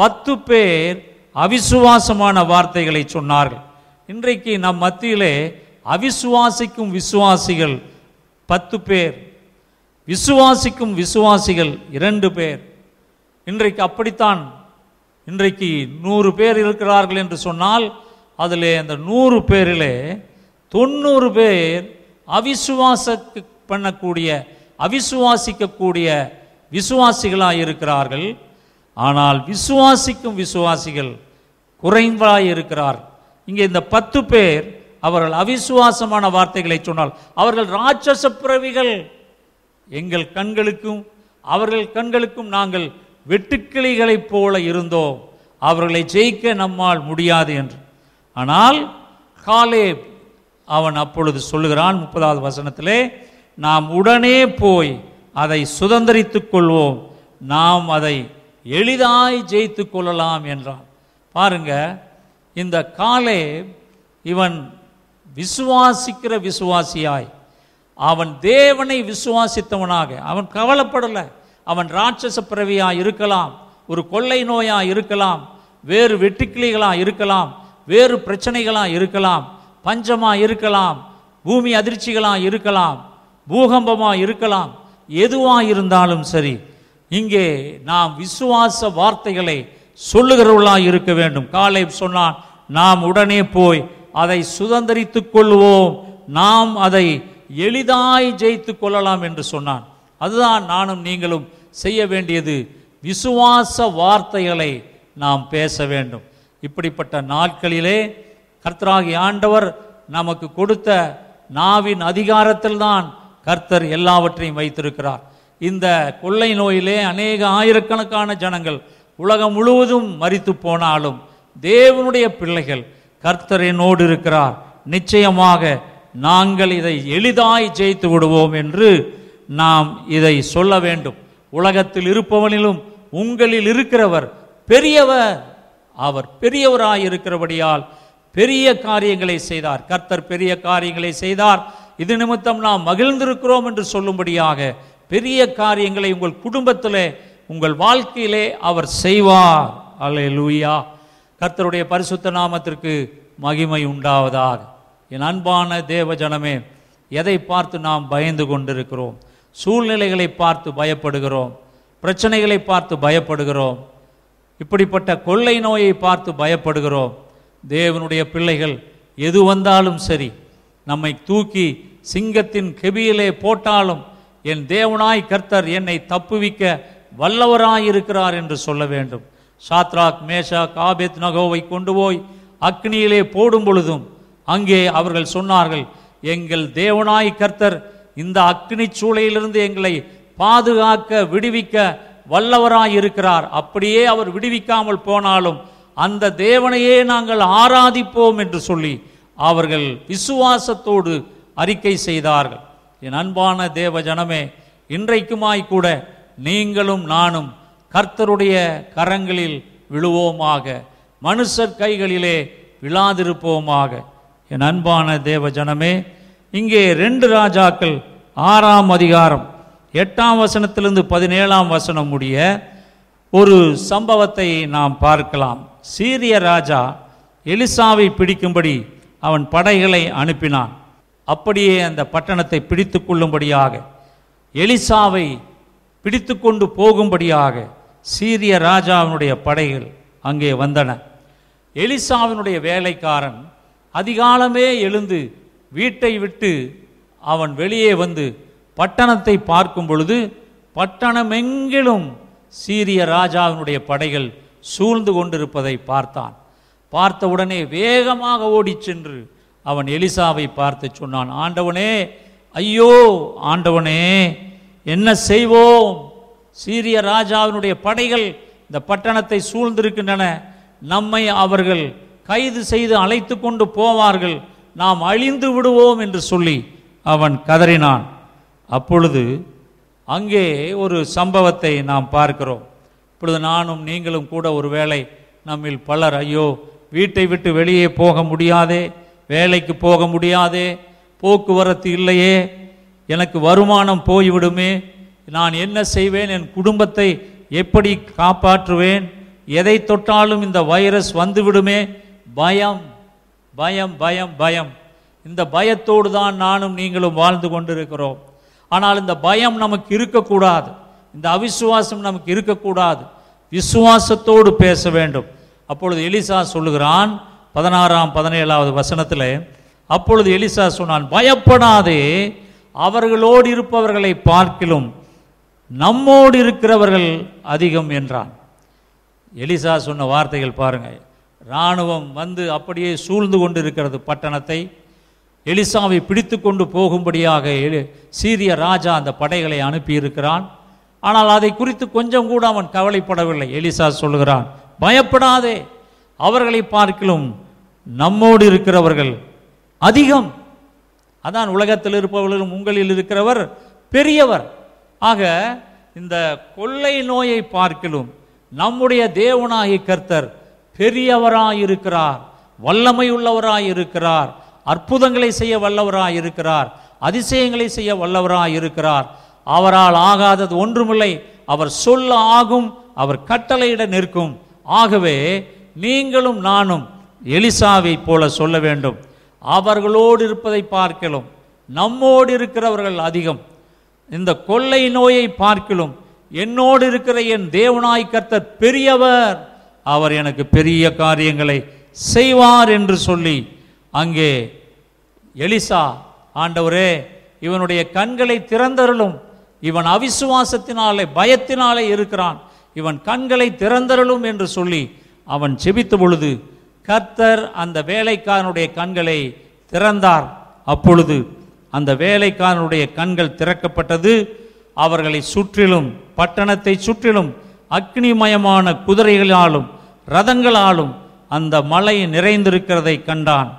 பத்து பேர் அவிசுவாசமான வார்த்தைகளை சொன்னார்கள் இன்றைக்கு நம் மத்தியிலே அவிசுவாசிக்கும் விசுவாசிகள் பத்து பேர் விசுவாசிக்கும் விசுவாசிகள் இரண்டு பேர் இன்றைக்கு அப்படித்தான் இன்றைக்கு நூறு பேர் இருக்கிறார்கள் என்று சொன்னால் அதில் அந்த நூறு பேரிலே தொண்ணூறு பேர் அவிசுவாச பண்ணக்கூடிய அவிசுவாசிக்கக்கூடிய விசுவாசிகளாக இருக்கிறார்கள் ஆனால் விசுவாசிக்கும் விசுவாசிகள் குறைவாக இருக்கிறார் இங்கே இந்த பத்து பேர் அவர்கள் அவிசுவாசமான வார்த்தைகளை சொன்னால் அவர்கள் ராட்சச பிறவிகள் எங்கள் கண்களுக்கும் அவர்கள் கண்களுக்கும் நாங்கள் வெட்டுக்கிளிகளைப் போல இருந்தோம் அவர்களை ஜெயிக்க நம்மால் முடியாது என்று ஆனால் காலே அவன் அப்பொழுது சொல்லுகிறான் முப்பதாவது வசனத்திலே நாம் உடனே போய் அதை சுதந்திரித்துக் கொள்வோம் நாம் அதை எளிதாய் ஜெயித்து கொள்ளலாம் என்றான் பாருங்க இந்த காலே இவன் விசுவாசிக்கிற விசுவாசியாய் அவன் தேவனை விசுவாசித்தவனாக அவன் கவலைப்படலை அவன் ராட்சச பிறவியாக இருக்கலாம் ஒரு கொள்ளை நோயாக இருக்கலாம் வேறு வெட்டுக்கிளிகளாக இருக்கலாம் வேறு பிரச்சனைகளாக இருக்கலாம் பஞ்சமாக இருக்கலாம் பூமி அதிர்ச்சிகளாக இருக்கலாம் பூகம்பமாக இருக்கலாம் எதுவாக இருந்தாலும் சரி இங்கே நாம் விசுவாச வார்த்தைகளை சொல்லுகிறவர்களாக இருக்க வேண்டும் காலை சொன்னான் நாம் உடனே போய் அதை சுதந்திரித்துக் கொள்வோம் நாம் அதை எளிதாய் ஜெயித்துக் கொள்ளலாம் என்று சொன்னான் அதுதான் நானும் நீங்களும் செய்ய வேண்டியது விசுவாச வார்த்தைகளை நாம் பேச வேண்டும் இப்படிப்பட்ட நாட்களிலே கர்த்தராகி ஆண்டவர் நமக்கு கொடுத்த நாவின் அதிகாரத்தில்தான் கர்த்தர் எல்லாவற்றையும் வைத்திருக்கிறார் இந்த கொள்ளை நோயிலே அநேக ஆயிரக்கணக்கான ஜனங்கள் உலகம் முழுவதும் மறித்து போனாலும் தேவனுடைய பிள்ளைகள் கர்த்தரனோடு இருக்கிறார் நிச்சயமாக நாங்கள் இதை எளிதாய் ஜெயித்து விடுவோம் என்று நாம் இதை சொல்ல வேண்டும் உலகத்தில் இருப்பவனிலும் உங்களில் இருக்கிறவர் பெரியவர் அவர் பெரியவராய் இருக்கிறபடியால் பெரிய காரியங்களை செய்தார் கர்த்தர் பெரிய காரியங்களை செய்தார் இது நிமித்தம் நாம் மகிழ்ந்திருக்கிறோம் என்று சொல்லும்படியாக பெரிய காரியங்களை உங்கள் குடும்பத்திலே உங்கள் வாழ்க்கையிலே அவர் செய்வார் அல்ல லூயா கர்த்தருடைய பரிசுத்த நாமத்திற்கு மகிமை உண்டாவதாக என் அன்பான தேவ ஜனமே எதை பார்த்து நாம் பயந்து கொண்டிருக்கிறோம் சூழ்நிலைகளை பார்த்து பயப்படுகிறோம் பிரச்சனைகளை பார்த்து பயப்படுகிறோம் இப்படிப்பட்ட கொள்ளை நோயை பார்த்து பயப்படுகிறோம் தேவனுடைய பிள்ளைகள் எது வந்தாலும் சரி நம்மை தூக்கி சிங்கத்தின் கெபியிலே போட்டாலும் என் தேவனாய் கர்த்தர் என்னை தப்புவிக்க வல்லவராயிருக்கிறார் என்று சொல்ல வேண்டும் சாத்ராக் மேஷா காபேத் நகோவை கொண்டு போய் அக்னியிலே போடும் பொழுதும் அங்கே அவர்கள் சொன்னார்கள் எங்கள் தேவனாய் கர்த்தர் இந்த அக்னி சூளையிலிருந்து எங்களை பாதுகாக்க விடுவிக்க வல்லவராய் இருக்கிறார் அப்படியே அவர் விடுவிக்காமல் போனாலும் அந்த தேவனையே நாங்கள் ஆராதிப்போம் என்று சொல்லி அவர்கள் விசுவாசத்தோடு அறிக்கை செய்தார்கள் என் அன்பான தேவ ஜனமே இன்றைக்குமாய்க்கூட நீங்களும் நானும் கர்த்தருடைய கரங்களில் விழுவோமாக மனுஷர் கைகளிலே விழாதிருப்போமாக என் அன்பான தேவ ஜனமே இங்கே ரெண்டு ராஜாக்கள் ஆறாம் அதிகாரம் எட்டாம் வசனத்திலிருந்து பதினேழாம் வசனம் முடிய ஒரு சம்பவத்தை நாம் பார்க்கலாம் சீரிய ராஜா எலிசாவை பிடிக்கும்படி அவன் படைகளை அனுப்பினான் அப்படியே அந்த பட்டணத்தை பிடித்து கொள்ளும்படியாக எலிசாவை பிடித்து கொண்டு போகும்படியாக சீரிய ராஜாவினுடைய படைகள் அங்கே வந்தன எலிசாவினுடைய வேலைக்காரன் அதிகாலமே எழுந்து வீட்டை விட்டு அவன் வெளியே வந்து பட்டணத்தை பார்க்கும் பொழுது பட்டணமெங்கிலும் சீரிய ராஜாவினுடைய படைகள் சூழ்ந்து கொண்டிருப்பதை பார்த்தான் பார்த்தவுடனே வேகமாக ஓடிச் சென்று அவன் எலிசாவை பார்த்து சொன்னான் ஆண்டவனே ஐயோ ஆண்டவனே என்ன செய்வோம் சீரிய ராஜாவினுடைய படைகள் இந்த பட்டணத்தை சூழ்ந்திருக்கின்றன நம்மை அவர்கள் கைது செய்து அழைத்து கொண்டு போவார்கள் நாம் அழிந்து விடுவோம் என்று சொல்லி அவன் கதறினான் அப்பொழுது அங்கே ஒரு சம்பவத்தை நாம் பார்க்கிறோம் இப்பொழுது நானும் நீங்களும் கூட ஒரு வேளை நம்மில் பலர் ஐயோ வீட்டை விட்டு வெளியே போக முடியாதே வேலைக்கு போக முடியாதே போக்குவரத்து இல்லையே எனக்கு வருமானம் போய்விடுமே நான் என்ன செய்வேன் என் குடும்பத்தை எப்படி காப்பாற்றுவேன் எதை தொட்டாலும் இந்த வைரஸ் வந்துவிடுமே பயம் பயம் பயம் பயம் இந்த பயத்தோடு தான் நானும் நீங்களும் வாழ்ந்து கொண்டிருக்கிறோம் ஆனால் இந்த பயம் நமக்கு இருக்கக்கூடாது இந்த அவிசுவாசம் நமக்கு இருக்கக்கூடாது விசுவாசத்தோடு பேச வேண்டும் அப்பொழுது எலிசா சொல்லுகிறான் பதினாறாம் பதினேழாவது வசனத்தில் அப்பொழுது எலிசா சொன்னான் பயப்படாதே அவர்களோடு இருப்பவர்களை பார்க்கிலும் நம்மோடு இருக்கிறவர்கள் அதிகம் என்றான் எலிசா சொன்ன வார்த்தைகள் பாருங்கள் இராணுவம் வந்து அப்படியே சூழ்ந்து கொண்டு இருக்கிறது பட்டணத்தை எலிசாவை பிடித்து கொண்டு போகும்படியாக சீரிய ராஜா அந்த படைகளை அனுப்பியிருக்கிறான் ஆனால் அதை குறித்து கொஞ்சம் கூட அவன் கவலைப்படவில்லை எலிசா சொல்கிறான் பயப்படாதே அவர்களை பார்க்கலும் நம்மோடு இருக்கிறவர்கள் அதிகம் அதான் உலகத்தில் இருப்பவர்களும் உங்களில் இருக்கிறவர் பெரியவர் ஆக இந்த கொள்ளை நோயை பார்க்கலும் நம்முடைய தேவனாகி கர்த்தர் பெரியவராயிருக்கிறார் வல்லமை உள்ளவராயிருக்கிறார் அற்புதங்களை செய்ய வல்லவராய் இருக்கிறார் அதிசயங்களை செய்ய வல்லவராய் இருக்கிறார் அவரால் ஆகாதது ஒன்றுமில்லை அவர் சொல்ல ஆகும் அவர் கட்டளையிட நிற்கும் ஆகவே நீங்களும் நானும் எலிசாவை போல சொல்ல வேண்டும் அவர்களோடு இருப்பதை பார்க்கலாம் நம்மோடு இருக்கிறவர்கள் அதிகம் இந்த கொள்ளை நோயை பார்க்கலும் என்னோடு இருக்கிற என் தேவனாய் கர்த்தர் பெரியவர் அவர் எனக்கு பெரிய காரியங்களை செய்வார் என்று சொல்லி அங்கே எலிசா ஆண்டவரே இவனுடைய கண்களை திறந்தருளும் இவன் அவிசுவாசத்தினாலே பயத்தினாலே இருக்கிறான் இவன் கண்களை திறந்தருளும் என்று சொல்லி அவன் செபித்த பொழுது கர்த்தர் அந்த வேலைக்காரனுடைய கண்களை திறந்தார் அப்பொழுது அந்த வேலைக்காரனுடைய கண்கள் திறக்கப்பட்டது அவர்களை சுற்றிலும் பட்டணத்தை சுற்றிலும் அக்னிமயமான குதிரைகளாலும் ரதங்களாலும் அந்த மலை நிறைந்திருக்கிறதை கண்டான்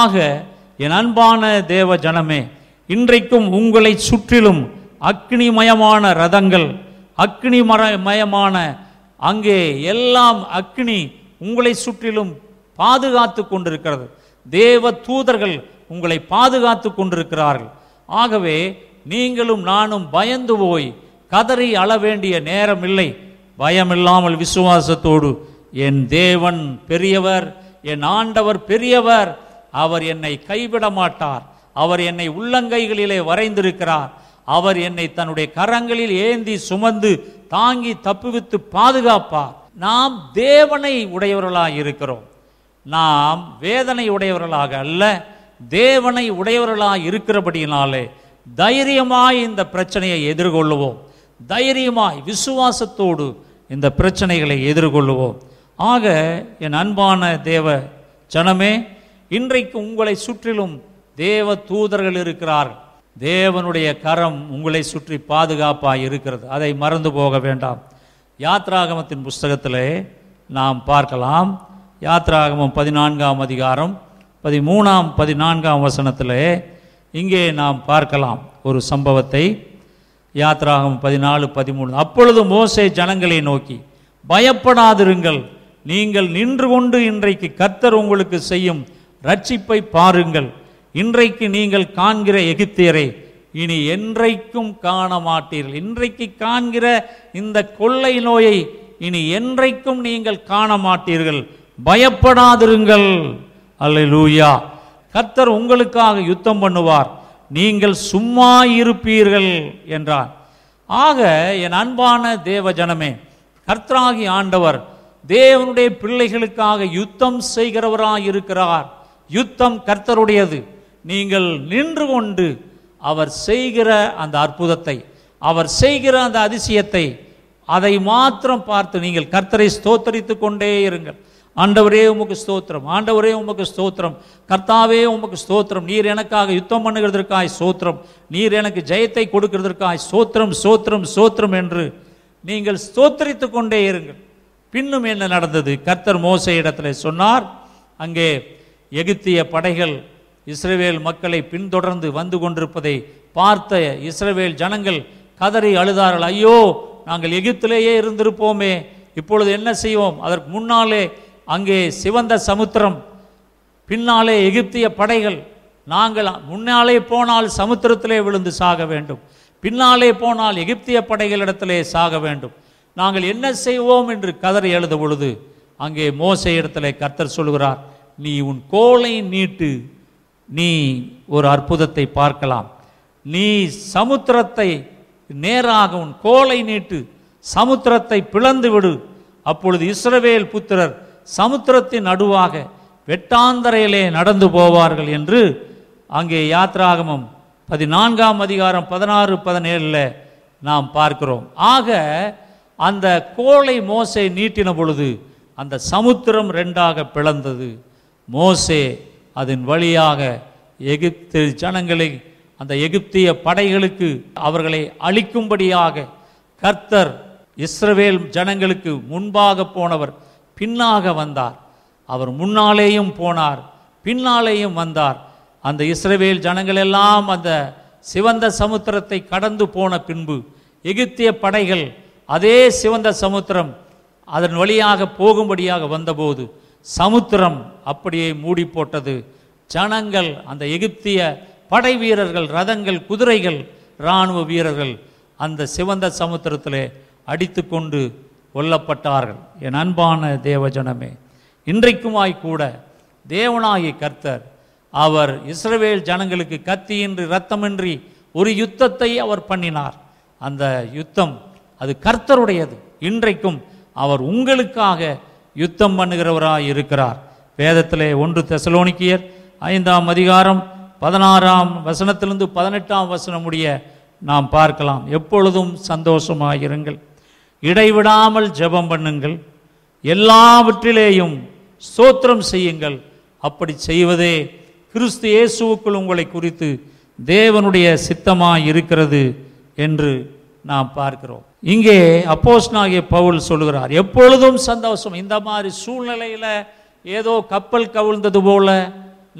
ஆக என் அன்பான தேவ ஜனமே இன்றைக்கும் உங்களை சுற்றிலும் அக்னிமயமான ரதங்கள் அக்னி மர மயமான அங்கே எல்லாம் அக்னி உங்களை சுற்றிலும் பாதுகாத்து கொண்டிருக்கிறது தேவ தூதர்கள் உங்களை பாதுகாத்து கொண்டிருக்கிறார்கள் ஆகவே நீங்களும் நானும் பயந்து போய் கதறி அள வேண்டிய நேரம் இல்லை பயமில்லாமல் விசுவாசத்தோடு என் தேவன் பெரியவர் என் ஆண்டவர் பெரியவர் அவர் என்னை கைவிட மாட்டார் அவர் என்னை உள்ளங்கைகளிலே வரைந்திருக்கிறார் அவர் என்னை தன்னுடைய கரங்களில் ஏந்தி சுமந்து தாங்கி தப்புவித்து பாதுகாப்பார் நாம் தேவனை உடையவர்களாக இருக்கிறோம் நாம் வேதனை உடையவர்களாக அல்ல தேவனை உடையவர்களாக இருக்கிறபடியினாலே தைரியமாய் இந்த பிரச்சனையை எதிர்கொள்ளுவோம் தைரியமாய் விசுவாசத்தோடு இந்த பிரச்சனைகளை எதிர்கொள்ளுவோம் ஆக என் அன்பான தேவ ஜனமே இன்றைக்கு உங்களை சுற்றிலும் தேவ தூதர்கள் இருக்கிறார் தேவனுடைய கரம் உங்களை சுற்றி பாதுகாப்பாக இருக்கிறது அதை மறந்து போக வேண்டாம் யாத்ராகமத்தின் புஸ்தகத்தில் நாம் பார்க்கலாம் யாத்ராகமம் பதினான்காம் அதிகாரம் பதிமூணாம் பதினான்காம் வசனத்தில் இங்கே நாம் பார்க்கலாம் ஒரு சம்பவத்தை யாத்ராகம் பதினாலு பதிமூணு அப்பொழுது மோசே ஜனங்களை நோக்கி பயப்படாதிருங்கள் நீங்கள் நின்று கொண்டு இன்றைக்கு கத்தர் உங்களுக்கு செய்யும் ரட்சிப்பை பாருங்கள் இன்றைக்கு நீங்கள் காண்கிற எகிப்தியரை இனி என்றைக்கும் காண மாட்டீர்கள் இன்றைக்கு காண்கிற இந்த கொள்ளை நோயை இனி என்றைக்கும் நீங்கள் காண மாட்டீர்கள் பயப்படாதிருங்கள் அல்ல லூயா கத்தர் உங்களுக்காக யுத்தம் பண்ணுவார் நீங்கள் சும்மா இருப்பீர்கள் என்றார் ஆக என் அன்பான தேவ ஜனமே கர்த்தராகி ஆண்டவர் தேவனுடைய பிள்ளைகளுக்காக யுத்தம் செய்கிறவராக இருக்கிறார் யுத்தம் கர்த்தருடையது நீங்கள் நின்று கொண்டு அவர் செய்கிற அந்த அற்புதத்தை அவர் செய்கிற அந்த அதிசயத்தை அதை மாத்திரம் பார்த்து நீங்கள் கர்த்தரை ஸ்தோத்தரித்து கொண்டே இருங்கள் ஆண்டவரே உமக்கு ஸ்தோத்திரம் ஆண்டவரே உமக்கு ஸ்தோத்திரம் கர்த்தாவே உமக்கு ஸ்தோத்திரம் நீர் எனக்காக யுத்தம் பண்ணுகிறதற்காய் ஸ்தோத்திரம் நீர் எனக்கு ஜெயத்தை கொடுக்கிறதற்காய் ஸ்தோத்திரம் ஸ்தோத்திரம் ஸ்தோத்திரம் என்று நீங்கள் ஸ்தோத்தரித்து கொண்டே இருங்கள் பின்னும் என்ன நடந்தது கர்த்தர் மோச இடத்துல சொன்னார் அங்கே எகிப்திய படைகள் இஸ்ரேவேல் மக்களை பின்தொடர்ந்து வந்து கொண்டிருப்பதை பார்த்த இஸ்ரேவேல் ஜனங்கள் கதறி அழுதார்கள் ஐயோ நாங்கள் எகிப்திலேயே இருந்திருப்போமே இப்பொழுது என்ன செய்வோம் அதற்கு முன்னாலே அங்கே சிவந்த சமுத்திரம் பின்னாலே எகிப்திய படைகள் நாங்கள் முன்னாலே போனால் சமுத்திரத்திலே விழுந்து சாக வேண்டும் பின்னாலே போனால் எகிப்திய படைகளிடத்திலே சாக வேண்டும் நாங்கள் என்ன செய்வோம் என்று கதறி எழுத பொழுது அங்கே மோசை இடத்திலே கர்த்தர் சொல்கிறார் நீ உன் கோலை நீட்டு நீ ஒரு அற்புதத்தை பார்க்கலாம் நீ சமுத்திரத்தை நேராக உன் கோலை நீட்டு சமுத்திரத்தை பிளந்து விடு அப்பொழுது இஸ்ரவேல் புத்திரர் சமுத்திரத்தின் நடுவாக வெட்டாந்தரையிலே நடந்து போவார்கள் என்று அங்கே யாத்ராகமம் பதினான்காம் அதிகாரம் பதினாறு பதினேழில் நாம் பார்க்கிறோம் ஆக அந்த கோலை மோசை நீட்டின பொழுது அந்த சமுத்திரம் ரெண்டாக பிளந்தது மோசே அதன் வழியாக எகிப்து ஜனங்களை அந்த எகிப்திய படைகளுக்கு அவர்களை அழிக்கும்படியாக கர்த்தர் இஸ்ரவேல் ஜனங்களுக்கு முன்பாக போனவர் பின்னாக வந்தார் அவர் முன்னாலேயும் போனார் பின்னாலேயும் வந்தார் அந்த இஸ்ரவேல் ஜனங்கள் எல்லாம் அந்த சிவந்த சமுத்திரத்தை கடந்து போன பின்பு எகிப்திய படைகள் அதே சிவந்த சமுத்திரம் அதன் வழியாக போகும்படியாக வந்தபோது சமுத்திரம் அப்படியே மூடி போட்டது ஜனங்கள் அந்த எகிப்திய படை வீரர்கள் ரதங்கள் குதிரைகள் இராணுவ வீரர்கள் அந்த சிவந்த சமுத்திரத்திலே அடித்து கொண்டு கொல்லப்பட்டார்கள் என் அன்பான தேவஜனமே இன்றைக்குமாய் கூட தேவனாகி கர்த்தர் அவர் இஸ்ரவேல் ஜனங்களுக்கு கத்தியின்றி ரத்தமின்றி ஒரு யுத்தத்தை அவர் பண்ணினார் அந்த யுத்தம் அது கர்த்தருடையது இன்றைக்கும் அவர் உங்களுக்காக யுத்தம் பண்ணுகிறவராக இருக்கிறார் வேதத்திலே ஒன்று தெசலோனிக்கியர் ஐந்தாம் அதிகாரம் பதினாறாம் வசனத்திலிருந்து பதினெட்டாம் வசனம் உடைய நாம் பார்க்கலாம் எப்பொழுதும் சந்தோஷமாக இருங்கள் இடைவிடாமல் ஜெபம் பண்ணுங்கள் எல்லாவற்றிலேயும் சோத்திரம் செய்யுங்கள் அப்படி செய்வதே கிறிஸ்து இயேசுவுக்குள் உங்களை குறித்து தேவனுடைய சித்தமாக இருக்கிறது என்று நாம் பார்க்கிறோம் இங்கே அப்போஸ் நாகிய பவுல் சொல்கிறார் எப்பொழுதும் சந்தோஷம் இந்த மாதிரி சூழ்நிலையில் ஏதோ கப்பல் கவிழ்ந்தது போல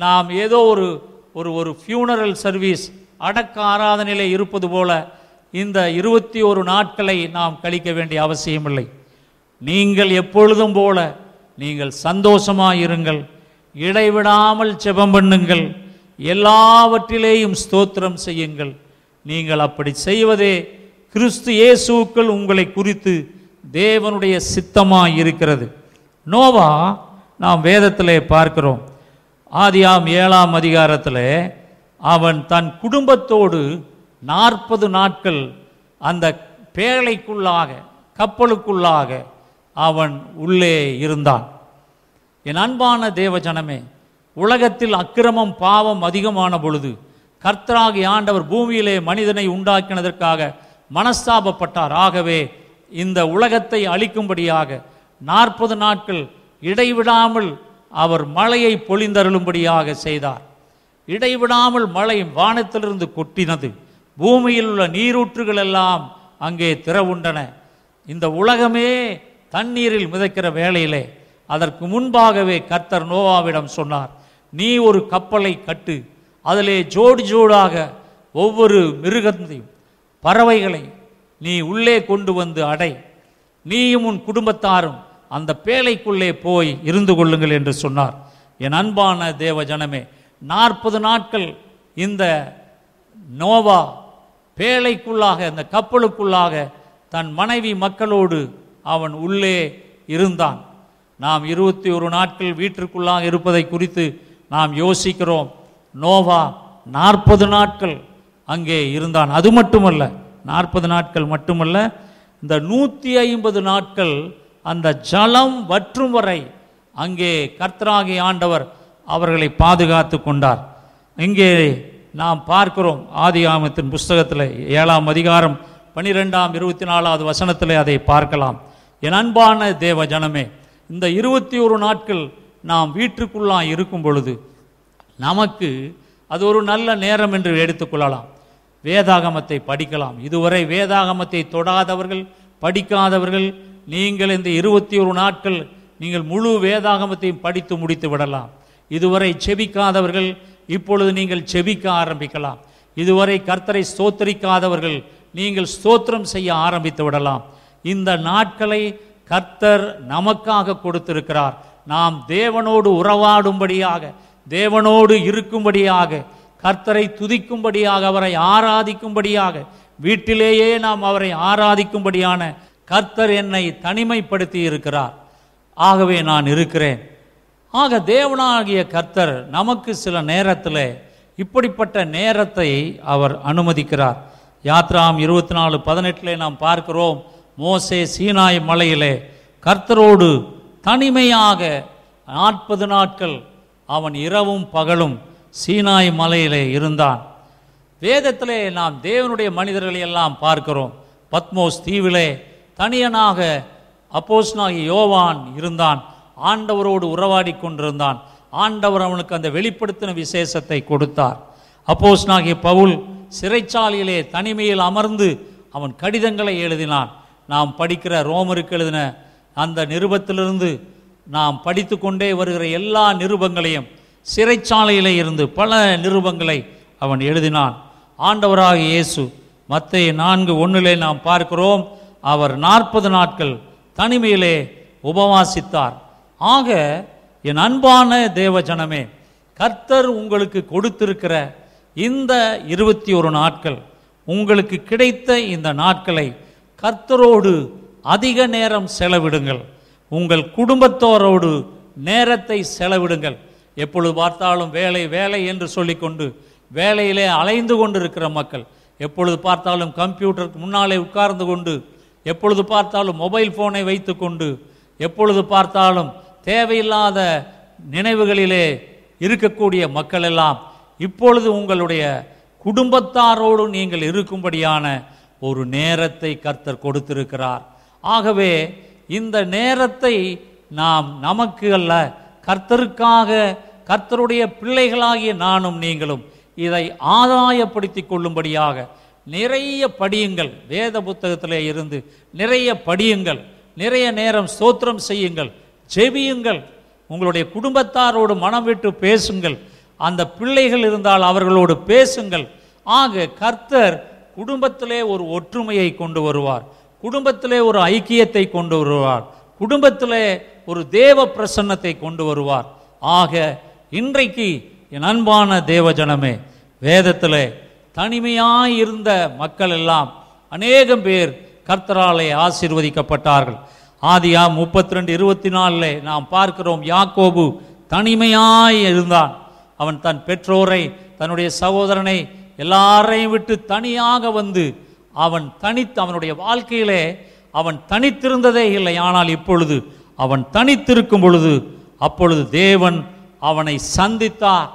நாம் ஏதோ ஒரு ஒரு ஒரு ஃபியூனரல் சர்வீஸ் அடக்க ஆராதனையில் இருப்பது போல இந்த இருபத்தி ஒரு நாட்களை நாம் கழிக்க வேண்டிய அவசியமில்லை நீங்கள் எப்பொழுதும் போல நீங்கள் சந்தோஷமாக இருங்கள் இடைவிடாமல் செபம் பண்ணுங்கள் எல்லாவற்றிலேயும் ஸ்தோத்திரம் செய்யுங்கள் நீங்கள் அப்படி செய்வதே கிறிஸ்து இயேசுக்கள் உங்களை குறித்து தேவனுடைய சித்தமாக இருக்கிறது நோவா நாம் வேதத்தில் பார்க்கிறோம் ஆதியாம் ஏழாம் அதிகாரத்தில் அவன் தன் குடும்பத்தோடு நாற்பது நாட்கள் அந்த பேழைக்குள்ளாக கப்பலுக்குள்ளாக அவன் உள்ளே இருந்தான் என் அன்பான தேவஜனமே உலகத்தில் அக்கிரமம் பாவம் அதிகமான பொழுது கர்த்தராகி ஆண்டவர் பூமியிலே மனிதனை உண்டாக்கினதற்காக மனஸ்தாபப்பட்டார் ஆகவே இந்த உலகத்தை அழிக்கும்படியாக நாற்பது நாட்கள் இடைவிடாமல் அவர் மழையை பொழிந்தருளும்படியாக செய்தார் இடைவிடாமல் மழை வானத்திலிருந்து கொட்டினது பூமியில் உள்ள நீரூற்றுகள் எல்லாம் அங்கே திறவுண்டன இந்த உலகமே தண்ணீரில் மிதக்கிற வேளையிலே அதற்கு முன்பாகவே கர்த்தர் நோவாவிடம் சொன்னார் நீ ஒரு கப்பலை கட்டு அதிலே ஜோடி ஜோடாக ஒவ்வொரு மிருகத்தையும் பறவைகளை நீ உள்ளே கொண்டு வந்து அடை நீயும் உன் குடும்பத்தாரும் அந்த பேழைக்குள்ளே போய் இருந்து கொள்ளுங்கள் என்று சொன்னார் என் அன்பான தேவ ஜனமே நாற்பது நாட்கள் இந்த நோவா பேழைக்குள்ளாக அந்த கப்பலுக்குள்ளாக தன் மனைவி மக்களோடு அவன் உள்ளே இருந்தான் நாம் இருபத்தி ஒரு நாட்கள் வீட்டிற்குள்ளாக இருப்பதை குறித்து நாம் யோசிக்கிறோம் நோவா நாற்பது நாட்கள் அங்கே இருந்தான் அது மட்டுமல்ல நாற்பது நாட்கள் மட்டுமல்ல இந்த நூற்றி ஐம்பது நாட்கள் அந்த ஜலம் வற்றும் வரை அங்கே கர்த்தராகி ஆண்டவர் அவர்களை பாதுகாத்து கொண்டார் இங்கே நாம் பார்க்கிறோம் ஆதி ஆமத்தின் புஸ்தகத்தில் ஏழாம் அதிகாரம் பனிரெண்டாம் இருபத்தி நாலாவது வசனத்தில் அதை பார்க்கலாம் என் அன்பான தேவ ஜனமே இந்த இருபத்தி ஒரு நாட்கள் நாம் வீட்டுக்குள்ளாக இருக்கும் பொழுது நமக்கு அது ஒரு நல்ல நேரம் என்று எடுத்துக்கொள்ளலாம் வேதாகமத்தை படிக்கலாம் இதுவரை வேதாகமத்தை தொடாதவர்கள் படிக்காதவர்கள் நீங்கள் இந்த இருபத்தி ஒரு நாட்கள் நீங்கள் முழு வேதாகமத்தையும் படித்து முடித்து விடலாம் இதுவரை செபிக்காதவர்கள் இப்பொழுது நீங்கள் செபிக்க ஆரம்பிக்கலாம் இதுவரை கர்த்தரை ஸ்தோத்தரிக்காதவர்கள் நீங்கள் ஸ்தோத்திரம் செய்ய ஆரம்பித்து விடலாம் இந்த நாட்களை கர்த்தர் நமக்காக கொடுத்திருக்கிறார் நாம் தேவனோடு உறவாடும்படியாக தேவனோடு இருக்கும்படியாக கர்த்தரை துதிக்கும்படியாக அவரை ஆராதிக்கும்படியாக வீட்டிலேயே நாம் அவரை ஆராதிக்கும்படியான கர்த்தர் என்னை தனிமைப்படுத்தி இருக்கிறார் ஆகவே நான் இருக்கிறேன் ஆக தேவனாகிய கர்த்தர் நமக்கு சில நேரத்தில் இப்படிப்பட்ட நேரத்தை அவர் அனுமதிக்கிறார் யாத்ராம் இருபத்தி நாலு பதினெட்டில் நாம் பார்க்கிறோம் மோசே சீனாய் மலையிலே கர்த்தரோடு தனிமையாக நாற்பது நாட்கள் அவன் இரவும் பகலும் சீனாய் மலையிலே இருந்தான் வேதத்திலே நாம் தேவனுடைய மனிதர்களை எல்லாம் பார்க்கிறோம் பத்மோஸ் தீவிலே தனியனாக நாகி யோவான் இருந்தான் ஆண்டவரோடு உறவாடி கொண்டிருந்தான் ஆண்டவர் அவனுக்கு அந்த வெளிப்படுத்தின விசேஷத்தை கொடுத்தார் நாகி பவுல் சிறைச்சாலையிலே தனிமையில் அமர்ந்து அவன் கடிதங்களை எழுதினான் நாம் படிக்கிற ரோமருக்கு எழுதின அந்த நிருபத்திலிருந்து நாம் படித்து கொண்டே வருகிற எல்லா நிருபங்களையும் சிறைச்சாலையில் இருந்து பல நிருபங்களை அவன் எழுதினான் ஆண்டவராக இயேசு மத்திய நான்கு ஒன்றிலே நாம் பார்க்கிறோம் அவர் நாற்பது நாட்கள் தனிமையிலே உபவாசித்தார் ஆக என் அன்பான தேவஜனமே கர்த்தர் உங்களுக்கு கொடுத்திருக்கிற இந்த இருபத்தி ஒரு நாட்கள் உங்களுக்கு கிடைத்த இந்த நாட்களை கர்த்தரோடு அதிக நேரம் செலவிடுங்கள் உங்கள் குடும்பத்தோரோடு நேரத்தை செலவிடுங்கள் எப்பொழுது பார்த்தாலும் வேலை வேலை என்று சொல்லிக்கொண்டு வேலையிலே அலைந்து கொண்டு இருக்கிற மக்கள் எப்பொழுது பார்த்தாலும் கம்ப்யூட்டருக்கு முன்னாலே உட்கார்ந்து கொண்டு எப்பொழுது பார்த்தாலும் மொபைல் ஃபோனை வைத்துக்கொண்டு எப்பொழுது பார்த்தாலும் தேவையில்லாத நினைவுகளிலே இருக்கக்கூடிய மக்கள் எல்லாம் இப்பொழுது உங்களுடைய குடும்பத்தாரோடு நீங்கள் இருக்கும்படியான ஒரு நேரத்தை கர்த்தர் கொடுத்திருக்கிறார் ஆகவே இந்த நேரத்தை நாம் நமக்கு அல்ல கர்த்தருக்காக கர்த்தருடைய பிள்ளைகளாகிய நானும் நீங்களும் இதை ஆதாயப்படுத்தி கொள்ளும்படியாக நிறைய படியுங்கள் வேத புத்தகத்திலே இருந்து நிறைய படியுங்கள் நிறைய நேரம் சோத்திரம் செய்யுங்கள் செவியுங்கள் உங்களுடைய குடும்பத்தாரோடு மனம் விட்டு பேசுங்கள் அந்த பிள்ளைகள் இருந்தால் அவர்களோடு பேசுங்கள் ஆக கர்த்தர் குடும்பத்திலே ஒரு ஒற்றுமையை கொண்டு வருவார் குடும்பத்திலே ஒரு ஐக்கியத்தை கொண்டு வருவார் குடும்பத்திலே ஒரு தேவ பிரசன்னத்தை கொண்டு வருவார் ஆக இன்றைக்கு என் அன்பான தேவஜனமே வேதத்தில் தனிமையாய் இருந்த மக்கள் எல்லாம் அநேகம் பேர் கர்த்தராலே ஆசீர்வதிக்கப்பட்டார்கள் ஆதியா முப்பத்தி ரெண்டு இருபத்தி நாலில் நாம் பார்க்கிறோம் யாக்கோபு தனிமையாய் இருந்தான் அவன் தன் பெற்றோரை தன்னுடைய சகோதரனை எல்லாரையும் விட்டு தனியாக வந்து அவன் தனித்து அவனுடைய வாழ்க்கையிலே அவன் தனித்திருந்ததே இல்லை ஆனால் இப்பொழுது அவன் தனித்திருக்கும் பொழுது அப்பொழுது தேவன் அவனை சந்தித்தார்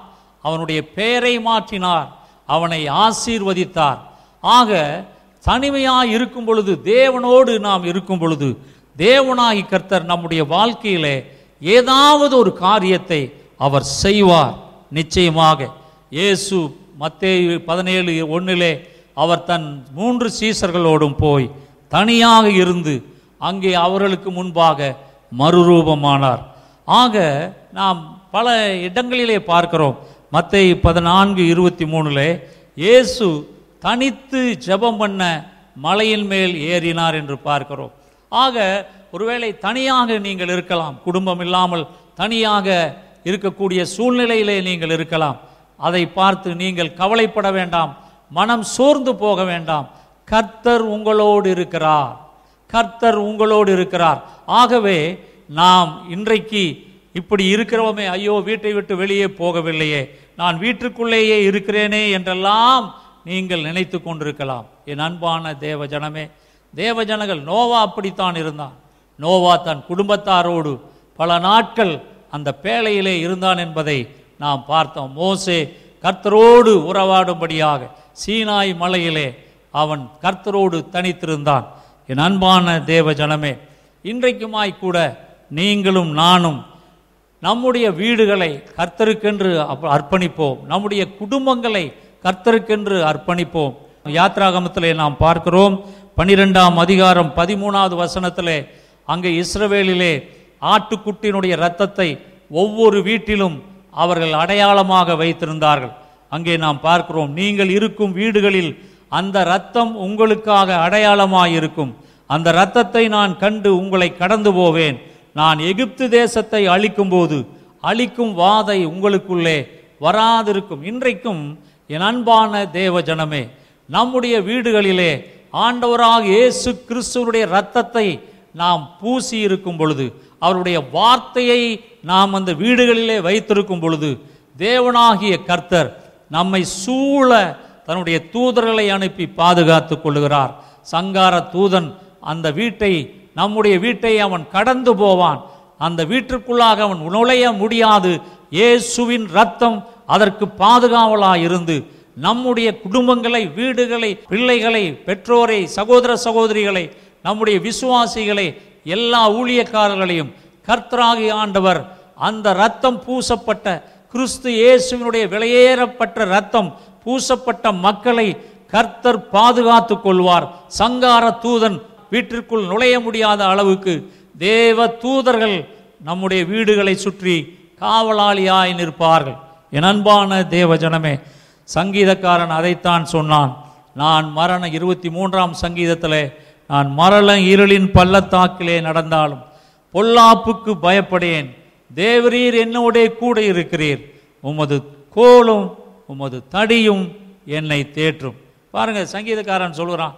அவனுடைய பெயரை மாற்றினார் அவனை ஆசீர்வதித்தார் ஆக தனிமையாக இருக்கும் பொழுது தேவனோடு நாம் இருக்கும் பொழுது தேவனாகி கர்த்தர் நம்முடைய வாழ்க்கையிலே ஏதாவது ஒரு காரியத்தை அவர் செய்வார் நிச்சயமாக இயேசு மத்தே பதினேழு ஒன்றிலே அவர் தன் மூன்று சீசர்களோடும் போய் தனியாக இருந்து அங்கே அவர்களுக்கு முன்பாக மறுரூபமானார் ஆக நாம் பல இடங்களிலே பார்க்கிறோம் மற்ற பதினான்கு இருபத்தி மூணில் இயேசு தனித்து ஜபம் பண்ண மலையின் மேல் ஏறினார் என்று பார்க்கிறோம் ஆக ஒருவேளை தனியாக நீங்கள் இருக்கலாம் குடும்பம் இல்லாமல் தனியாக இருக்கக்கூடிய சூழ்நிலையிலே நீங்கள் இருக்கலாம் அதை பார்த்து நீங்கள் கவலைப்பட வேண்டாம் மனம் சோர்ந்து போக வேண்டாம் கர்த்தர் உங்களோடு இருக்கிறார் கர்த்தர் உங்களோடு இருக்கிறார் ஆகவே நாம் இன்றைக்கு இப்படி இருக்கிறவமே ஐயோ வீட்டை விட்டு வெளியே போகவில்லையே நான் வீட்டுக்குள்ளேயே இருக்கிறேனே என்றெல்லாம் நீங்கள் நினைத்து கொண்டிருக்கலாம் என் அன்பான தேவ ஜனமே தேவ ஜனங்கள் நோவா அப்படித்தான் இருந்தான் நோவா தன் குடும்பத்தாரோடு பல நாட்கள் அந்த பேழையிலே இருந்தான் என்பதை நாம் பார்த்தோம் மோசே கர்த்தரோடு உறவாடும்படியாக சீனாய் மலையிலே அவன் கர்த்தரோடு தனித்திருந்தான் என் அன்பான தேவ ஜனமே இன்றைக்குமாய்க்கூட நீங்களும் நானும் நம்முடைய வீடுகளை கர்த்தருக்கென்று அர்ப்பணிப்போம் நம்முடைய குடும்பங்களை கர்த்தருக்கென்று அர்ப்பணிப்போம் யாத்ராகமத்திலே நாம் பார்க்கிறோம் பனிரெண்டாம் அதிகாரம் பதிமூணாவது வசனத்திலே அங்கே இஸ்ரவேலிலே ஆட்டுக்குட்டினுடைய இரத்தத்தை ஒவ்வொரு வீட்டிலும் அவர்கள் அடையாளமாக வைத்திருந்தார்கள் அங்கே நாம் பார்க்கிறோம் நீங்கள் இருக்கும் வீடுகளில் அந்த இரத்தம் உங்களுக்காக அடையாளமாயிருக்கும் அந்த இரத்தத்தை நான் கண்டு உங்களை கடந்து போவேன் நான் எகிப்து தேசத்தை அழிக்கும் போது அழிக்கும் வாதை உங்களுக்குள்ளே வராதிருக்கும் இன்றைக்கும் என் அன்பான தேவ ஜனமே நம்முடைய வீடுகளிலே ஆண்டவராக இயேசு கிறிஸ்துவனுடைய இரத்தத்தை நாம் பூசி இருக்கும் பொழுது அவருடைய வார்த்தையை நாம் அந்த வீடுகளிலே வைத்திருக்கும் பொழுது தேவனாகிய கர்த்தர் நம்மை சூழ தன்னுடைய தூதர்களை அனுப்பி பாதுகாத்து கொள்கிறார் சங்கார தூதன் அந்த வீட்டை நம்முடைய வீட்டை அவன் கடந்து போவான் அந்த வீட்டிற்குள்ளாக அவன் நுழைய முடியாது இயேசுவின் ரத்தம் அதற்கு பாதுகாவலாக இருந்து நம்முடைய குடும்பங்களை வீடுகளை பிள்ளைகளை பெற்றோரை சகோதர சகோதரிகளை நம்முடைய விசுவாசிகளை எல்லா ஊழியக்காரர்களையும் கர்த்தராகி ஆண்டவர் அந்த ரத்தம் பூசப்பட்ட கிறிஸ்து இயேசுவினுடைய விலையேறப்பட்ட ரத்தம் பூசப்பட்ட மக்களை கர்த்தர் பாதுகாத்து கொள்வார் சங்கார தூதன் வீட்டிற்குள் நுழைய முடியாத அளவுக்கு தேவ தூதர்கள் நம்முடைய வீடுகளை சுற்றி காவலாளியாய் நிற்பார்கள் என் அன்பான தேவ ஜனமே சங்கீதக்காரன் அதைத்தான் சொன்னான் நான் மரண இருபத்தி மூன்றாம் சங்கீதத்தில் நான் மரண இருளின் பள்ளத்தாக்கிலே நடந்தாலும் பொல்லாப்புக்கு பயப்படேன் தேவரீர் என்னோடே கூட இருக்கிறீர் உமது கோலும் உமது தடியும் என்னை தேற்றும் பாருங்கள் சங்கீதக்காரன் சொல்கிறான்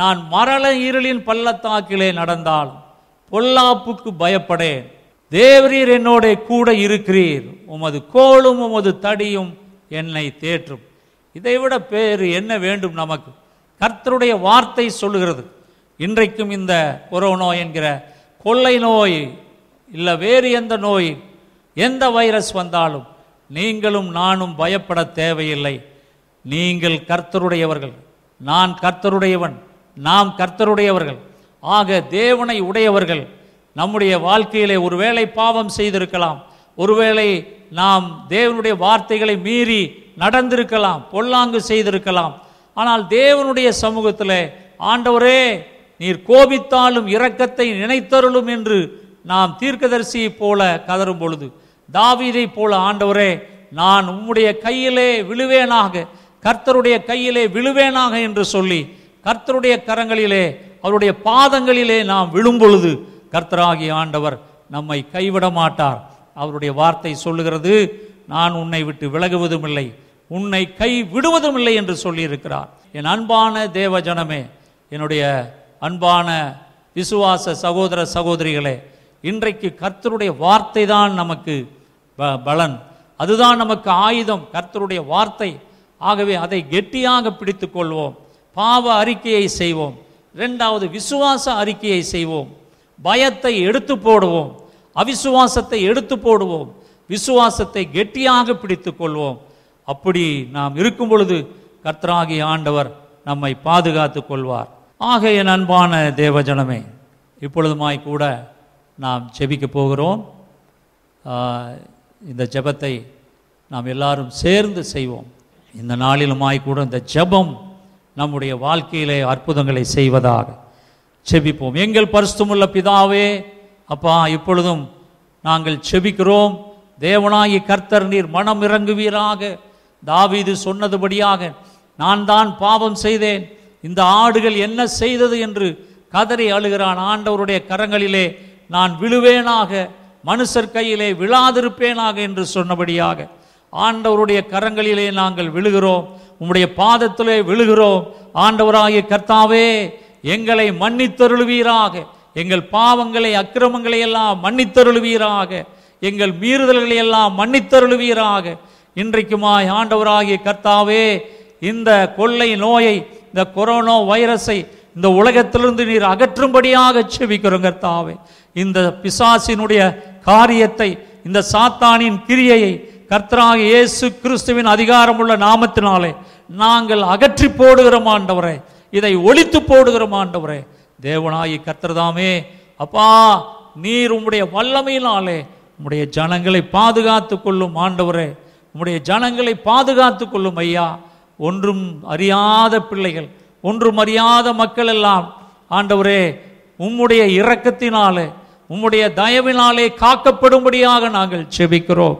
நான் மரள இருளின் பள்ளத்தாக்கிலே நடந்தால் பொல்லாப்புக்கு பயப்படேன் தேவரீர் என்னோட கூட இருக்கிறீர் உமது கோளும் உமது தடியும் என்னை தேற்றும் இதைவிட பேர் என்ன வேண்டும் நமக்கு கர்த்தருடைய வார்த்தை சொல்லுகிறது இன்றைக்கும் இந்த கொரோனா என்கிற கொள்ளை நோய் இல்லை வேறு எந்த நோய் எந்த வைரஸ் வந்தாலும் நீங்களும் நானும் பயப்பட தேவையில்லை நீங்கள் கர்த்தருடையவர்கள் நான் கர்த்தருடையவன் நாம் கர்த்தருடையவர்கள் ஆக தேவனை உடையவர்கள் நம்முடைய வாழ்க்கையிலே ஒருவேளை பாவம் செய்திருக்கலாம் ஒருவேளை நாம் தேவனுடைய வார்த்தைகளை மீறி நடந்திருக்கலாம் பொல்லாங்கு செய்திருக்கலாம் ஆனால் தேவனுடைய சமூகத்தில் ஆண்டவரே நீர் கோபித்தாலும் இரக்கத்தை நினைத்தருளும் என்று நாம் தீர்க்கதரிசியைப் போல கதரும் பொழுது தாவீதை போல ஆண்டவரே நான் உம்முடைய கையிலே விழுவேனாக கர்த்தருடைய கையிலே விழுவேனாக என்று சொல்லி கர்த்தருடைய கரங்களிலே அவருடைய பாதங்களிலே நாம் விழும் பொழுது கர்த்தராகி ஆண்டவர் நம்மை கைவிட மாட்டார் அவருடைய வார்த்தை சொல்லுகிறது நான் உன்னை விட்டு விலகுவதும் இல்லை உன்னை கை விடுவதும் இல்லை என்று சொல்லியிருக்கிறார் என் அன்பான தேவ ஜனமே என்னுடைய அன்பான விசுவாச சகோதர சகோதரிகளே இன்றைக்கு கர்த்தருடைய வார்த்தை தான் நமக்கு பலன் அதுதான் நமக்கு ஆயுதம் கர்த்தருடைய வார்த்தை ஆகவே அதை கெட்டியாக பிடித்து கொள்வோம் பாவ அறிக்கையை செய்வோம் இரண்டாவது விசுவாச அறிக்கையை செய்வோம் பயத்தை எடுத்து போடுவோம் அவிசுவாசத்தை எடுத்து போடுவோம் விசுவாசத்தை கெட்டியாக பிடித்து கொள்வோம் அப்படி நாம் இருக்கும் பொழுது கர்த்தராகிய ஆண்டவர் நம்மை பாதுகாத்து கொள்வார் ஆக என் அன்பான தேவஜனமே இப்பொழுதுமாய் கூட நாம் செபிக்க போகிறோம் இந்த ஜபத்தை நாம் எல்லாரும் சேர்ந்து செய்வோம் இந்த நாளிலுமாய்க்கூட இந்த ஜபம் நம்முடைய வாழ்க்கையிலே அற்புதங்களை செய்வதாக செபிப்போம் எங்கள் பரிசுமுள்ள பிதாவே அப்பா இப்பொழுதும் நாங்கள் செபிக்கிறோம் தேவனாகி கர்த்தர் நீர் மனம் இறங்குவீராக தாவீது சொன்னதுபடியாக நான் தான் பாவம் செய்தேன் இந்த ஆடுகள் என்ன செய்தது என்று கதறி அழுகிறான் ஆண்டவருடைய கரங்களிலே நான் விழுவேனாக மனுஷர் கையிலே விழாதிருப்பேனாக என்று சொன்னபடியாக ஆண்டவருடைய கரங்களிலே நாங்கள் விழுகிறோம் உம்முடைய பாதத்திலே விழுகிறோம் ஆண்டவராகிய கர்த்தாவே எங்களை மன்னித்தருளுவீராக எங்கள் பாவங்களை அக்கிரமங்களை எல்லாம் மன்னித்தருளுவீராக எங்கள் மீறுதல்களை எல்லாம் மன்னித்தருளுவீராக இன்றைக்குமாய் ஆண்டவராகிய கர்த்தாவே இந்த கொள்ளை நோயை இந்த கொரோனா வைரஸை இந்த உலகத்திலிருந்து நீர் அகற்றும்படியாக செவிக்கிறோம் கர்த்தாவே இந்த பிசாசினுடைய காரியத்தை இந்த சாத்தானின் கிரியையை கர்த்தராக இயேசு கிறிஸ்துவின் அதிகாரமுள்ள நாமத்தினாலே நாங்கள் அகற்றி போடுகிறோம் ஆண்டவரே இதை ஒழித்து போடுகிறோம் ஆண்டவரே தேவனாயி கர்த்தர்தாமே அப்பா நீர் உம்முடைய வல்லமையினாலே உம்முடைய ஜனங்களை பாதுகாத்து கொள்ளும் ஆண்டவரே உம்முடைய ஜனங்களை பாதுகாத்து கொள்ளும் ஐயா ஒன்றும் அறியாத பிள்ளைகள் ஒன்றும் அறியாத மக்கள் எல்லாம் ஆண்டவரே உம்முடைய இரக்கத்தினாலே உம்முடைய தயவினாலே காக்கப்படும்படியாக நாங்கள் செபிக்கிறோம்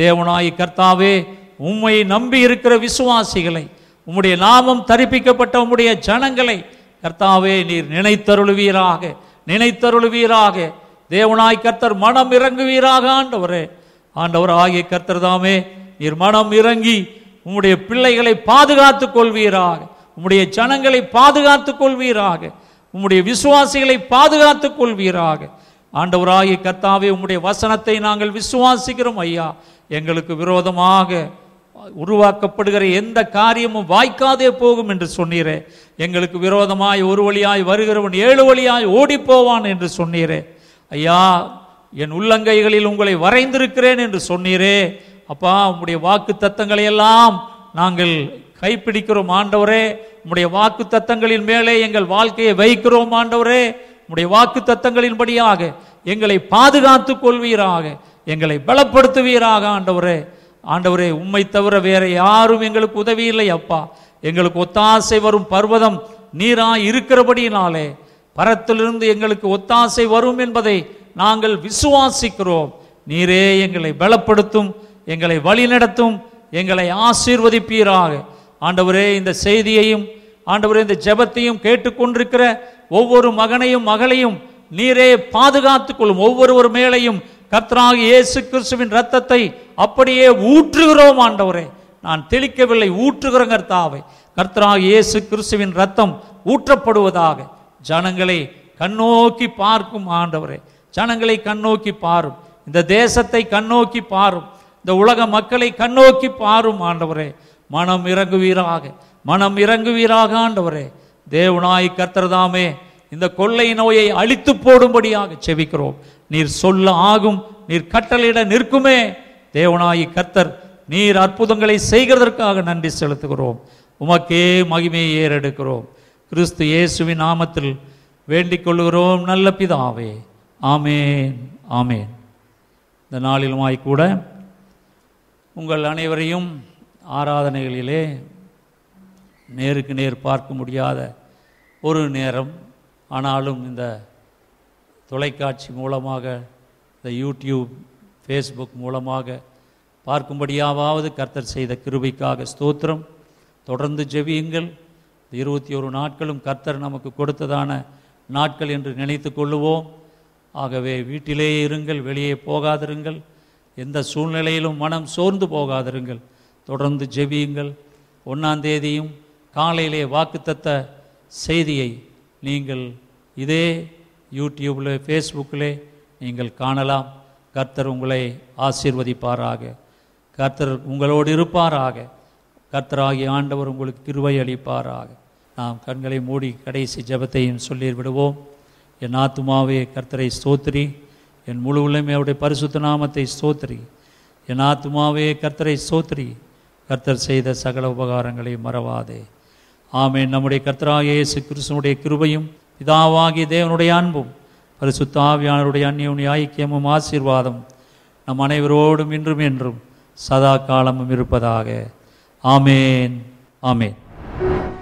தேவனாய் கர்த்தாவே உம்மை நம்பி இருக்கிற விசுவாசிகளை உம்முடைய நாமம் தரிப்பிக்கப்பட்ட உம்முடைய ஜனங்களை கர்த்தாவே நீர் நினைத்தருளுவீராக நினைத்தருளுவீராக தேவனாய் கர்த்தர் மனம் இறங்குவீராக ஆண்டவரே ஆண்டவர் ஆகிய கர்த்தர் தாமே நீர் மனம் இறங்கி உம்முடைய பிள்ளைகளை பாதுகாத்து கொள்வீராக உம்முடைய ஜனங்களை பாதுகாத்து கொள்வீராக உம்முடைய விசுவாசிகளை பாதுகாத்து கொள்வீராக ஆண்டவராகிய கத்தாவே உம்முடைய வசனத்தை நாங்கள் விசுவாசிக்கிறோம் ஐயா எங்களுக்கு விரோதமாக உருவாக்கப்படுகிற எந்த காரியமும் வாய்க்காதே போகும் என்று சொன்னீரே எங்களுக்கு விரோதமாய் ஒரு வழியாய் வருகிறவன் ஏழு வழியாய் ஓடிப்போவான் என்று சொன்னீரே ஐயா என் உள்ளங்கைகளில் உங்களை வரைந்திருக்கிறேன் என்று சொன்னீரே அப்பா உம்முடைய வாக்கு தத்தங்களை எல்லாம் நாங்கள் கைப்பிடிக்கிறோம் ஆண்டவரே உம்முடைய வாக்கு தத்தங்களின் மேலே எங்கள் வாழ்க்கையை வைக்கிறோம் ஆண்டவரே உடைய வாக்கு தத்தங்களின்படியாக எங்களை பாதுகாத்து கொள்வீராக எங்களை பலப்படுத்துவீராக ஆண்டவரே ஆண்டவரே உண்மை தவிர வேற யாரும் எங்களுக்கு உதவி இல்லை அப்பா எங்களுக்கு ஒத்தாசை வரும் பர்வதம் நீரா இருக்கிறபடியினாலே பரத்திலிருந்து எங்களுக்கு ஒத்தாசை வரும் என்பதை நாங்கள் விசுவாசிக்கிறோம் நீரே எங்களை பலப்படுத்தும் எங்களை வழிநடத்தும் எங்களை ஆசீர்வதிப்பீராக ஆண்டவரே இந்த செய்தியையும் ஆண்டவரே இந்த ஜெபத்தையும் கேட்டுக்கொண்டிருக்கிற ஒவ்வொரு மகனையும் மகளையும் நீரே பாதுகாத்துக் கொள்ளும் ஒவ்வொருவர் மேலையும் கர்த்தராக இயேசு கிறிஸ்துவின் ரத்தத்தை அப்படியே ஊற்றுகிறோம் ஆண்டவரே நான் தெளிக்கவில்லை ஊற்றுகிற தாவை கர்த்தராக இயேசு கிறிஸ்துவின் ரத்தம் ஊற்றப்படுவதாக ஜனங்களை கண்ணோக்கி பார்க்கும் ஆண்டவரே ஜனங்களை கண்ணோக்கி பாரும் இந்த தேசத்தை கண்ணோக்கி பாரும் இந்த உலக மக்களை கண்ணோக்கி பாரும் ஆண்டவரே மனம் இறங்குவீராக மனம் இறங்குவீராக ஆண்டவரே தேவனாய் கர்த்தர்தாமே இந்த கொள்ளை நோயை அழித்து போடும்படியாக செவிக்கிறோம் நீர் சொல்ல ஆகும் நீர் கட்டளையிட நிற்குமே தேவனாயி கர்த்தர் நீர் அற்புதங்களை செய்கிறதற்காக நன்றி செலுத்துகிறோம் உமக்கே மகிமையை ஏறெடுக்கிறோம் கிறிஸ்து இயேசுவின் நாமத்தில் வேண்டிக் கொள்கிறோம் நல்ல பிதாவே ஆமேன் ஆமேன் இந்த நாளிலுமாய்க்கூட உங்கள் அனைவரையும் ஆராதனைகளிலே நேருக்கு நேர் பார்க்க முடியாத ஒரு நேரம் ஆனாலும் இந்த தொலைக்காட்சி மூலமாக இந்த யூடியூப் ஃபேஸ்புக் மூலமாக பார்க்கும்படியாவது கர்த்தர் செய்த கிருபிக்காக ஸ்தோத்திரம் தொடர்ந்து ஜெபியுங்கள் இருபத்தி ஒரு நாட்களும் கர்த்தர் நமக்கு கொடுத்ததான நாட்கள் என்று நினைத்து கொள்ளுவோம் ஆகவே வீட்டிலேயே இருங்கள் வெளியே போகாதிருங்கள் எந்த சூழ்நிலையிலும் மனம் சோர்ந்து போகாதிருங்கள் தொடர்ந்து ஜெபியுங்கள் ஒன்றாந்தேதியும் காலையிலே வாக்குத்தத்த செய்தியை நீங்கள் இதே யூடியூப்பில் ஃபேஸ்புக்கில் நீங்கள் காணலாம் கர்த்தர் உங்களை ஆசீர்வதிப்பாராக கர்த்தர் உங்களோடு இருப்பாராக ஆகிய ஆண்டவர் உங்களுக்கு திருவை அளிப்பாராக நாம் கண்களை மூடி கடைசி ஜபத்தையும் சொல்லி விடுவோம் என் ஆத்துமாவே கர்த்தரை ஸ்தோத்திரி என் முழு உள்ளமையோடைய பரிசுத்த நாமத்தை ஸ்தோத்திரி என் ஆத்துமாவே கர்த்தரை ஸ்தோத்திரி கர்த்தர் செய்த சகல உபகாரங்களை மறவாதே ஆமே நம்முடைய கர்த்தராக இயேசு கிருபையும் பிதாவாகிய தேவனுடைய அன்பும் பரிசுத்தாவியானருடைய அந்நியுடைய ஐக்கியமும் ஆசீர்வாதம் நம் அனைவரோடும் இன்றும் என்றும் சதா காலமும் இருப்பதாக ஆமேன் ஆமேன்